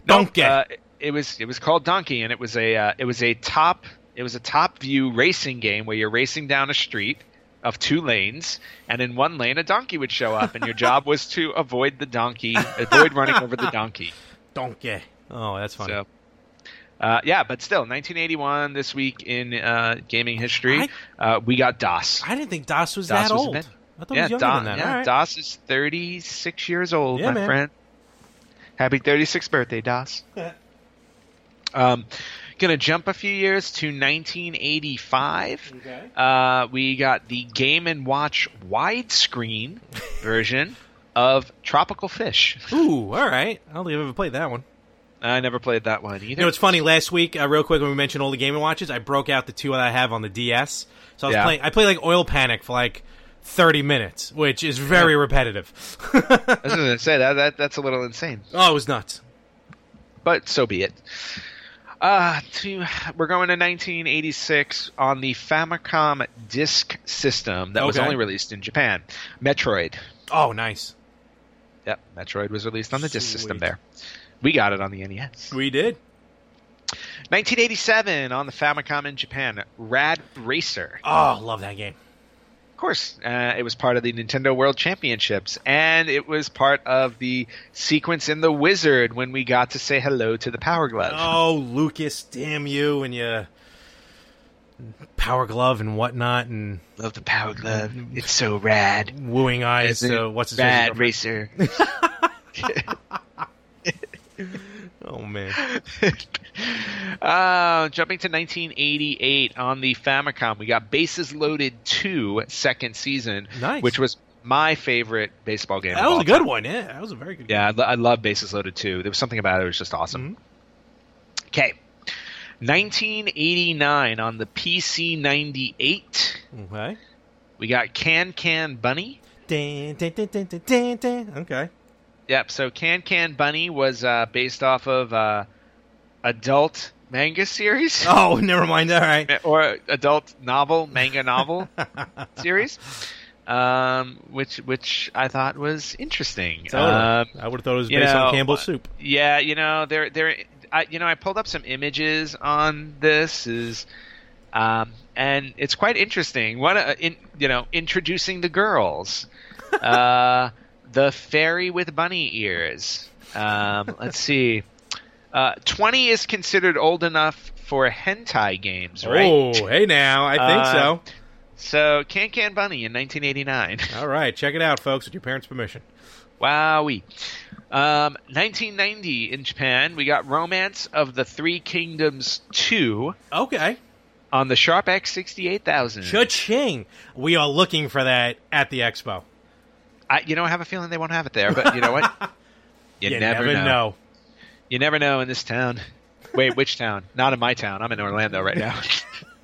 Donkey. uh, it was it was called Donkey, and it was a uh, it was a top it was a top view racing game where you're racing down a street of two lanes, and in one lane a donkey would show up, and your job was to avoid the donkey, avoid running over the donkey. (laughs) Donkey. Oh, that's funny. So, uh, yeah, but still, 1981 this week in uh, gaming history, uh, we got DOS. I didn't think DOS was DOS that was old. I thought yeah, it was younger DOS, than that. yeah, right. DOS is 36 years old, Yeah, my man. friend. Happy 36th birthday, DOS. (laughs) um, gonna jump a few years to 1985. Okay. Uh, we got the Game and Watch widescreen (laughs) version of Tropical Fish. (laughs) Ooh, all right. I don't think I've ever played that one. I never played that one either. You know, it's funny. Last week, uh, real quick, when we mentioned all the Game and Watches, I broke out the two that I have on the DS. So I was Yeah. playing. I played like Oil Panic for like thirty minutes, which is very repetitive. (laughs) I was gonna say that, that that's a little insane. oh, it was nuts. but so be it. Uh, to, we're going to 1986 on the Famicom Disk System that was only released in Japan. Metroid. Oh, nice. Yep, Metroid was released on the Disk System there. We got it on the NES. We did. 1987 on the Famicom in Japan. Rad Racer. Oh, love that game. Of course, uh, it was part of the Nintendo World Championships, and it was part of the sequence in The Wizard when we got to say hello to the Power Glove. Oh, Lucas, damn you and your power glove and whatnot and Love the Power Glove. It's so rad. wooing eyes Isn't to it what's his Rad? Racer. (laughs) (laughs) Oh man. (laughs) uh, jumping to 1988 on the Famicom, we got Bases Loaded 2 second season, Nice. which was my favorite baseball game. That was a good time. one. Yeah, that was a very good Yeah, I, I love Bases Loaded 2. There was something about it that was just awesome. Mm-hmm. Okay. 1989 on the PC 98. Okay. we got Can Can Bunny. Dun, dun, dun. Okay. Yep. So Can Can Bunny was uh, based off of uh, adult manga series (laughs) Oh, never mind. All right. (laughs) or adult novel manga novel (laughs) series, um, which which I thought was interesting. Totally. Um, I would have thought it was based know, on Campbell's soup. yeah, you know, there there I you know, I pulled up some images on this is um, and it's quite interesting. What uh, in you know, introducing the girls. Uh, the fairy with bunny ears. Um, let's see. Uh, 20 is considered old enough for hentai games, right? Oh, hey now. I think Uh, so. So, Can Can Bunny in 1989. All right, check it out, folks, with your parents' permission. Wowee. Um, 1990 in Japan, we got Romance of the Three Kingdoms 2 Okay. on the Sharp X68000. Cha-ching. We are looking for that at the expo. I, you know, I have a feeling they won't have it there, but you know what? (laughs) You, never, know. You never know in this town. Wait, which town? Not in my town. I'm in Orlando right now.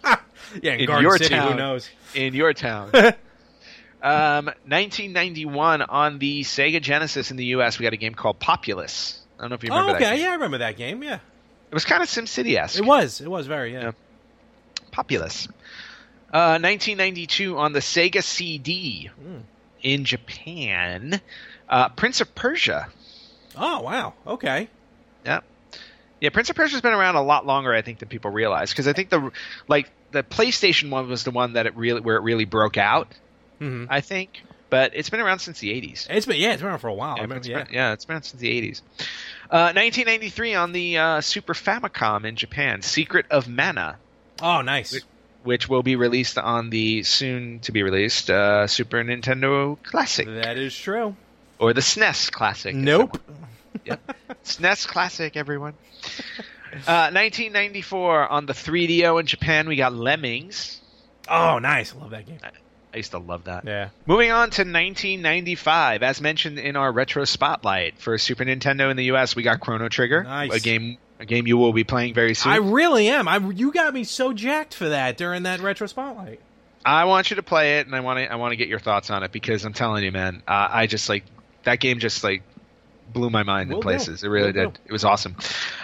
(laughs) Yeah, in, In Garden your City, who knows? in your town. (laughs) um, 1991 on the Sega Genesis in the U.S. We got a game called Populous. I don't know if you remember Oh, that. okay. game. Yeah, I remember that game. Yeah. It was kind of SimCity esque. It was. It was very, yeah. Yeah. Populous. Uh, 1992 on the Sega CD Hmm. In Japan. Uh, Prince of Persia. Oh, wow. Okay. Yeah. Yeah, Prince of Persia's been around a lot longer, I think, than people realize. Because I think the like the PlayStation one was the one that it really where it really broke out. Mhm. I think, but it's been around since the 80s. It's been, yeah, it's been around for a while. I Yeah, remember, it's yeah. been, yeah, it's been since the 80s. Uh, 1993 on the uh, Super Famicom in Japan, Secret of Mana, Oh, nice. which will be released on the soon to be released uh, Super Nintendo Classic That is true. or the SNES Classic. Nope. Yep. (laughs) SNES Classic, everyone. Uh, 1994 on the 3DO in Japan, we got Lemmings. Oh, nice. I love that game. I used to love that. Yeah. Moving on to 1995, as mentioned in our retro spotlight for Super Nintendo in the U.S., we got Chrono Trigger, Nice. a game a game you will be playing very soon. I really am. I you got me so jacked for that during that retro spotlight. I want you to play it, and I want to I want to get your thoughts on it because I'm telling you, man, uh, I just like that game. Just like blew my mind Will in do. places. It really Will did. do. It was awesome.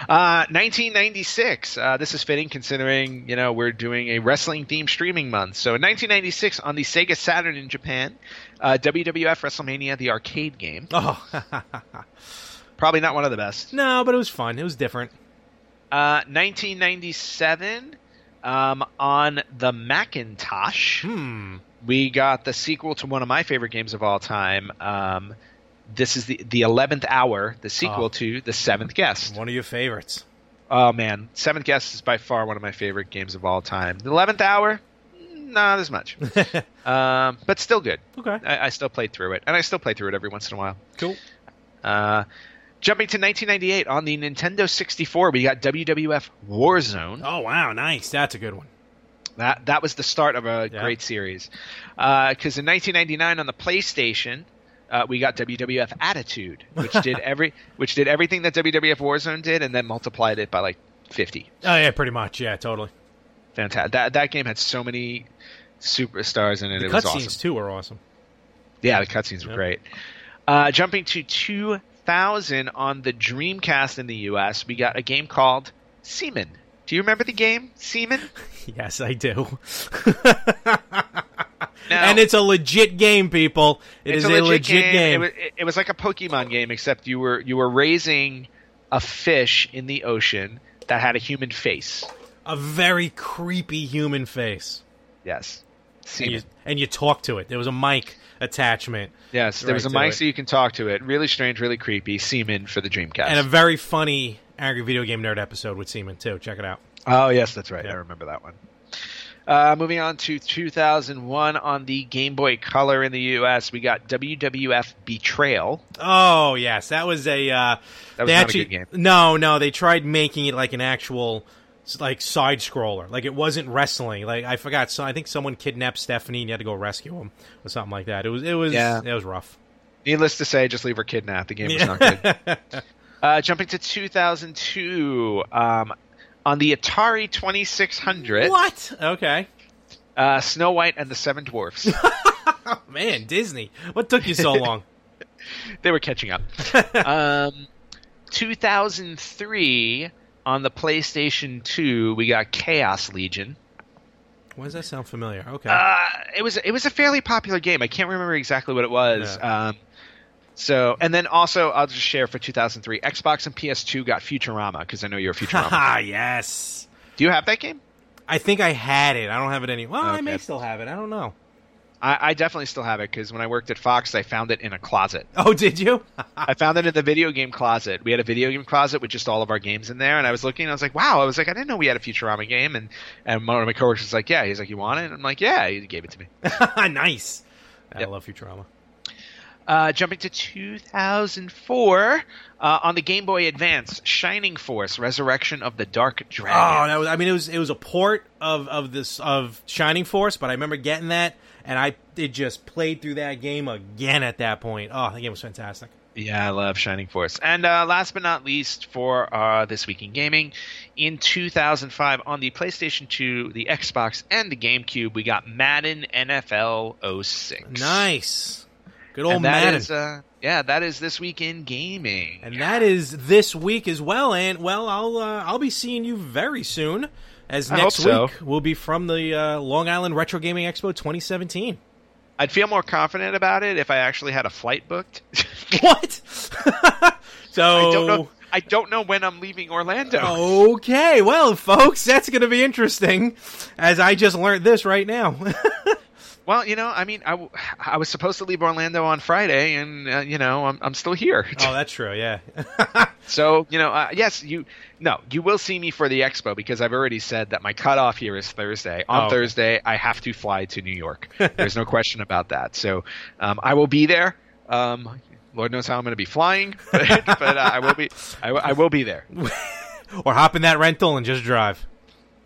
Uh, 1996. Uh, this is fitting considering you know we're doing a wrestling themed streaming month. So in 1996 on the Sega Saturn in Japan, uh, WWF WrestleMania the arcade game. Oh, (laughs) Probably not one of the best. no, but it was fun. It was different. Uh, 1997 um, on the Macintosh. Hmm. we got the sequel to one of my favorite games of all time. Um, this is the the eleventh hour, the sequel Oh. to the Seventh Guest. One of your favorites. Oh man, Seventh Guest is by far one of my favorite games of all time. The eleventh hour, not as much, (laughs) um, but still good. Okay. I, I still play through it, and I still play through it every once in a while. Cool. Uh, jumping to 1998 on the Nintendo 64, we got WWF Warzone. Oh wow, nice. That's a good one. That that was the start of a Yeah. great series. Because in 1999 on the PlayStation, uh, we got WWF Attitude, (laughs) which did every which did everything that WWF Warzone did, and then multiplied it by like 50. Oh yeah, pretty much. Yeah, totally. Fantastic. That that game had so many superstars in it. The it was cutscenes awesome. too were awesome. Yeah, the cutscenes were Yep. great. Uh, jumping to 2000 on the Dreamcast in the U.S., we got a game called Seaman. Do you remember the game, Seaman? (laughs) Yes, I do. (laughs) Now- and it's a legit game, people. It is a legit, game. It, was, it was like a Pokemon game, except you were you were raising a fish in the ocean that had a human face. a very creepy human face. Yes. And you, and you talk to it. There was a mic attachment. Yes, there was a mic it. so you can talk to it. Really strange, really creepy. Seaman for the Dreamcast. And a very funny Angry Video Game Nerd episode with Seaman, too. Check it out. oh, yes, that's right. Yeah. I remember that one. Uh, moving on to 2001 on the Game Boy Color in the U.S., we got WWF Betrayal. Oh, yes. That was a. Uh, That was not a good game. No, no. They tried making it like an actual. Like side scroller, like it wasn't wrestling. Like I forgot, so I think someone kidnapped Stephanie and you had to go rescue him or something like that. It was, it was, Yeah. it was rough. Needless to say, just leave her kidnapped. The game was Yeah. not good. Uh, jumping to 2002, um, on the Atari 2600, What? Okay. uh, Snow White and the Seven Dwarfs. (laughs) Man, Disney. What took you so (laughs) long? they were catching up. (laughs) um, 2003, on the PlayStation 2, we got Chaos Legion. Why does that sound familiar? Okay. Uh, it was it was a fairly popular game. I can't remember exactly what it was. Um, so, and then also, I'll just share for 2003, Xbox and PS2 got Futurama because I know you're a Futurama. (laughs) Haha, yes. Do you have that game? I think I had it. I don't have it anymore. Well, I may still have it. I don't know. I, I definitely still have it because when I worked at Fox, I found it in a closet. Oh, did you? (laughs) I found it in the video game closet. We had a video game closet with just all of our games in there, and I was looking, and I was like, "Wow!" I was like, "I didn't know we had a Futurama game." And and one of my coworkers was like, "Yeah." He's like, "You want it?" And I'm like, "Yeah." He gave it to me. (laughs) nice. I Yep. love Futurama. Uh, jumping to 2004 uh, on the Game Boy Advance, Shining Force: Resurrection of the Dark Dragon. Oh, was. I mean, it was it was a port of of this of Shining Force, but I remember getting that, and I it just played through that game again at that point. Oh, the game was fantastic. Yeah, I love Shining Force. And uh, last but not least, for uh, this week in gaming, in 2005 on the PlayStation 2, the Xbox, and the GameCube, we got Madden NFL 06. Nice. Good old and that Madden. is, uh, yeah, that is this week in gaming. And that is this week as well. And well, I'll uh, I'll be seeing you very soon. As I next hope so. week will be from the uh, Long Island Retro Gaming Expo 2017. I'd feel more confident about it if I actually had a flight booked. (laughs) What? (laughs) so I don't know. I don't know when I'm leaving Orlando. Okay, well, folks, that's going to be interesting. As I just learned this right now. (laughs) Well, you know, I mean, I, w- I was supposed to leave Orlando on Friday, and uh, you know, I'm I'm still here. oh, that's true. Yeah. (laughs) (laughs) So you know, uh, yes, you no, you will see me for the expo because I've already said that my cutoff here is Thursday. On Oh. Thursday, I have to fly to New York. (laughs) There's no question about that. So um, I will be there. Um, Lord knows how I'm going to be flying, but, but uh, I will be. I, will- I will be there. or hop in that rental and just drive.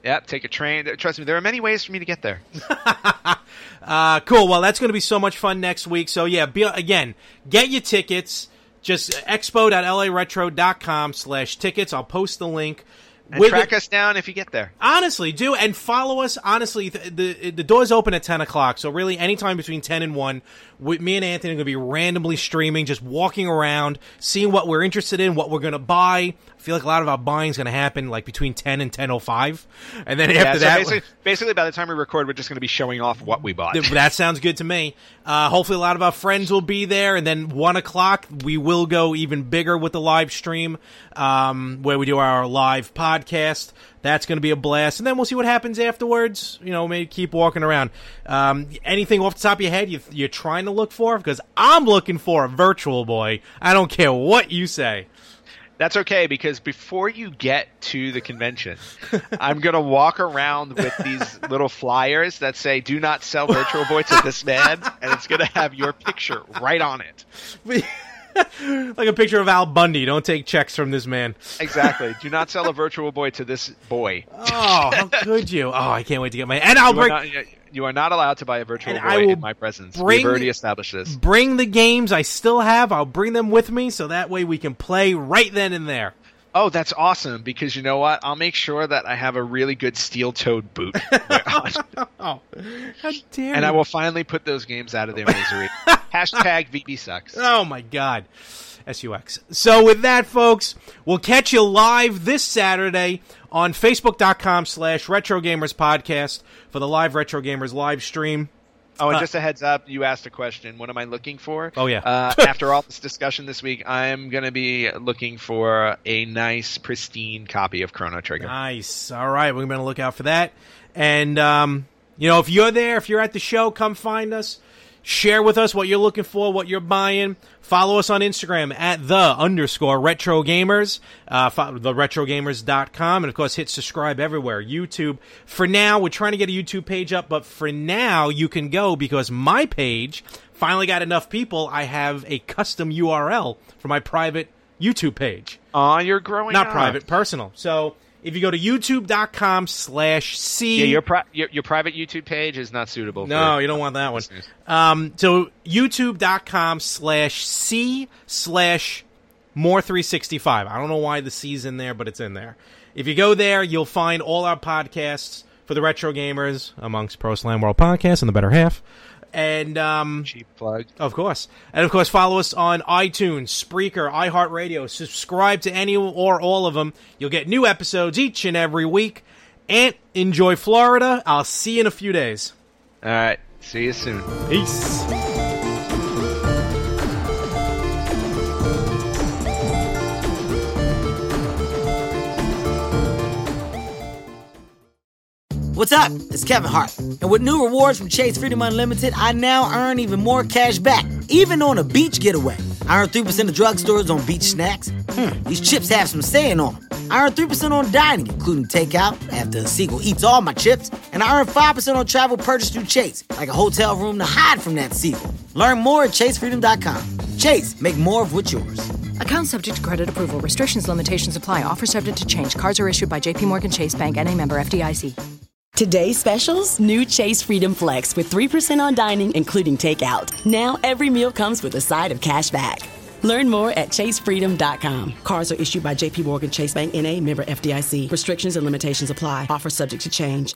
Yeah, take a train. Trust me, there are many ways for me to get there. (laughs) Uh, cool. Well, that's going to be so much fun next week. So yeah, be, again, get your tickets. Just expo.laretro.com slash tickets. I'll post the link. And With track it- us down if you get there. Honestly, do and follow us. Honestly, the, the the doors open at ten o'clock, so really anytime between ten and one, we, me and Anthony are going to be randomly streaming, just walking around, seeing what we're interested in, what we're going to buy. I feel like a lot of our buying is going to happen like between ten and ten o five, and then Yeah, after so that, basically, basically, by the time we record, we're just going to be showing off what we bought. Th- That sounds good to me. Uh, hopefully, a lot of our friends will be there, and then one o'clock we will go even bigger with the live stream, um, where we do our live podcast. That's going to be a blast, and then we'll see what happens afterwards. You know, maybe keep walking around. Um, anything off the top of your head you, you're trying to look for? Because I'm looking for a Virtual Boy. I don't care what you say. That's okay because before you get to the convention, I'm going to walk around with these (laughs) little flyers that say "Do not sell Virtual Boy to this man," and it's going to have your picture right on it. (laughs) (laughs) like a picture of Al Bundy. Don't take checks from this man. Exactly. (laughs) Do not sell a Virtual Boy to this boy. Oh, how (laughs) could you? Oh, I can't wait to get my. And I'll You are, bring. not, you are not allowed to buy a Virtual And Boy I will in my presence. bring- We've already established this. bring the games I still have. I'll bring them with me so that way we can play right then and there. Oh, that's awesome because you know what? I'll make sure that I have a really good steel-toed boot. (laughs) (laughs) Oh, how dare and I will finally put those games out of their misery. (laughs) Hashtag VB sucks. Oh my god. S-U-X. So with that, folks, we'll catch you live this Saturday on Facebook.com slash Retro Gamers Podcast for the live Retro Gamers live stream. Oh, and Uh, just a heads up, you asked a question. What am I looking for? Oh, yeah. Uh, (laughs) after all this discussion this week, I'm going to be looking for a nice, pristine copy of Chrono Trigger. Nice. All right, we're going to look out for that. And, um, you know, if you're there, if you're at the show, come find us. Share with us what you're looking for, what you're buying. Follow us on Instagram at the underscore retro gamers, uh, fo- the retrogamers.com, and of course hit subscribe everywhere. YouTube. For now, we're trying to get a YouTube page up, but for now, you can go because my page finally got enough people. I have a custom URL for my private YouTube page Aw, you're growing not up. private, personal. So if you go to youtube.com slash C. Yeah, your, pri- your your private YouTube page is not suitable. no, for you don't want that one. Um, so youtube.com slash C slash mohr 365. I don't know why the C's in there, but it's in there. If you go there, you'll find all our podcasts for the retro gamers amongst Pro Slam World Podcast and the better half. And um, Cheap plug. of course. And of course, follow us on iTunes, Spreaker, iHeartRadio. Subscribe to any or all of them. You'll get new episodes each and every week. And enjoy Florida. I'll see you in a few days. All right. See you soon. Peace. What's up? It's Kevin Hart. And with new rewards from Chase Freedom Unlimited, I now earn even more cash back, even on a beach getaway. I earn 3% of drugstores on beach snacks. Hmm, these chips have some saying on them. I earn 3% on dining, including takeout, after a seagull eats all my chips. And I earn 5% on travel purchased through Chase, like a hotel room to hide from that seagull. Learn more at chasefreedom.com. Chase, make more of what's yours. Account subject to credit approval. Restrictions, limitations apply. Offer subject to change. Cards are issued by JPMorgan Chase Bank and a member FDIC. Today's specials new Chase Freedom Flex with 3% on dining, including takeout. Now every meal comes with a side of cash back. Learn more at chasefreedom.com. Cards are issued by JP Morgan Chase Bank NA, member FDIC. Restrictions and limitations apply. Offer subject to change.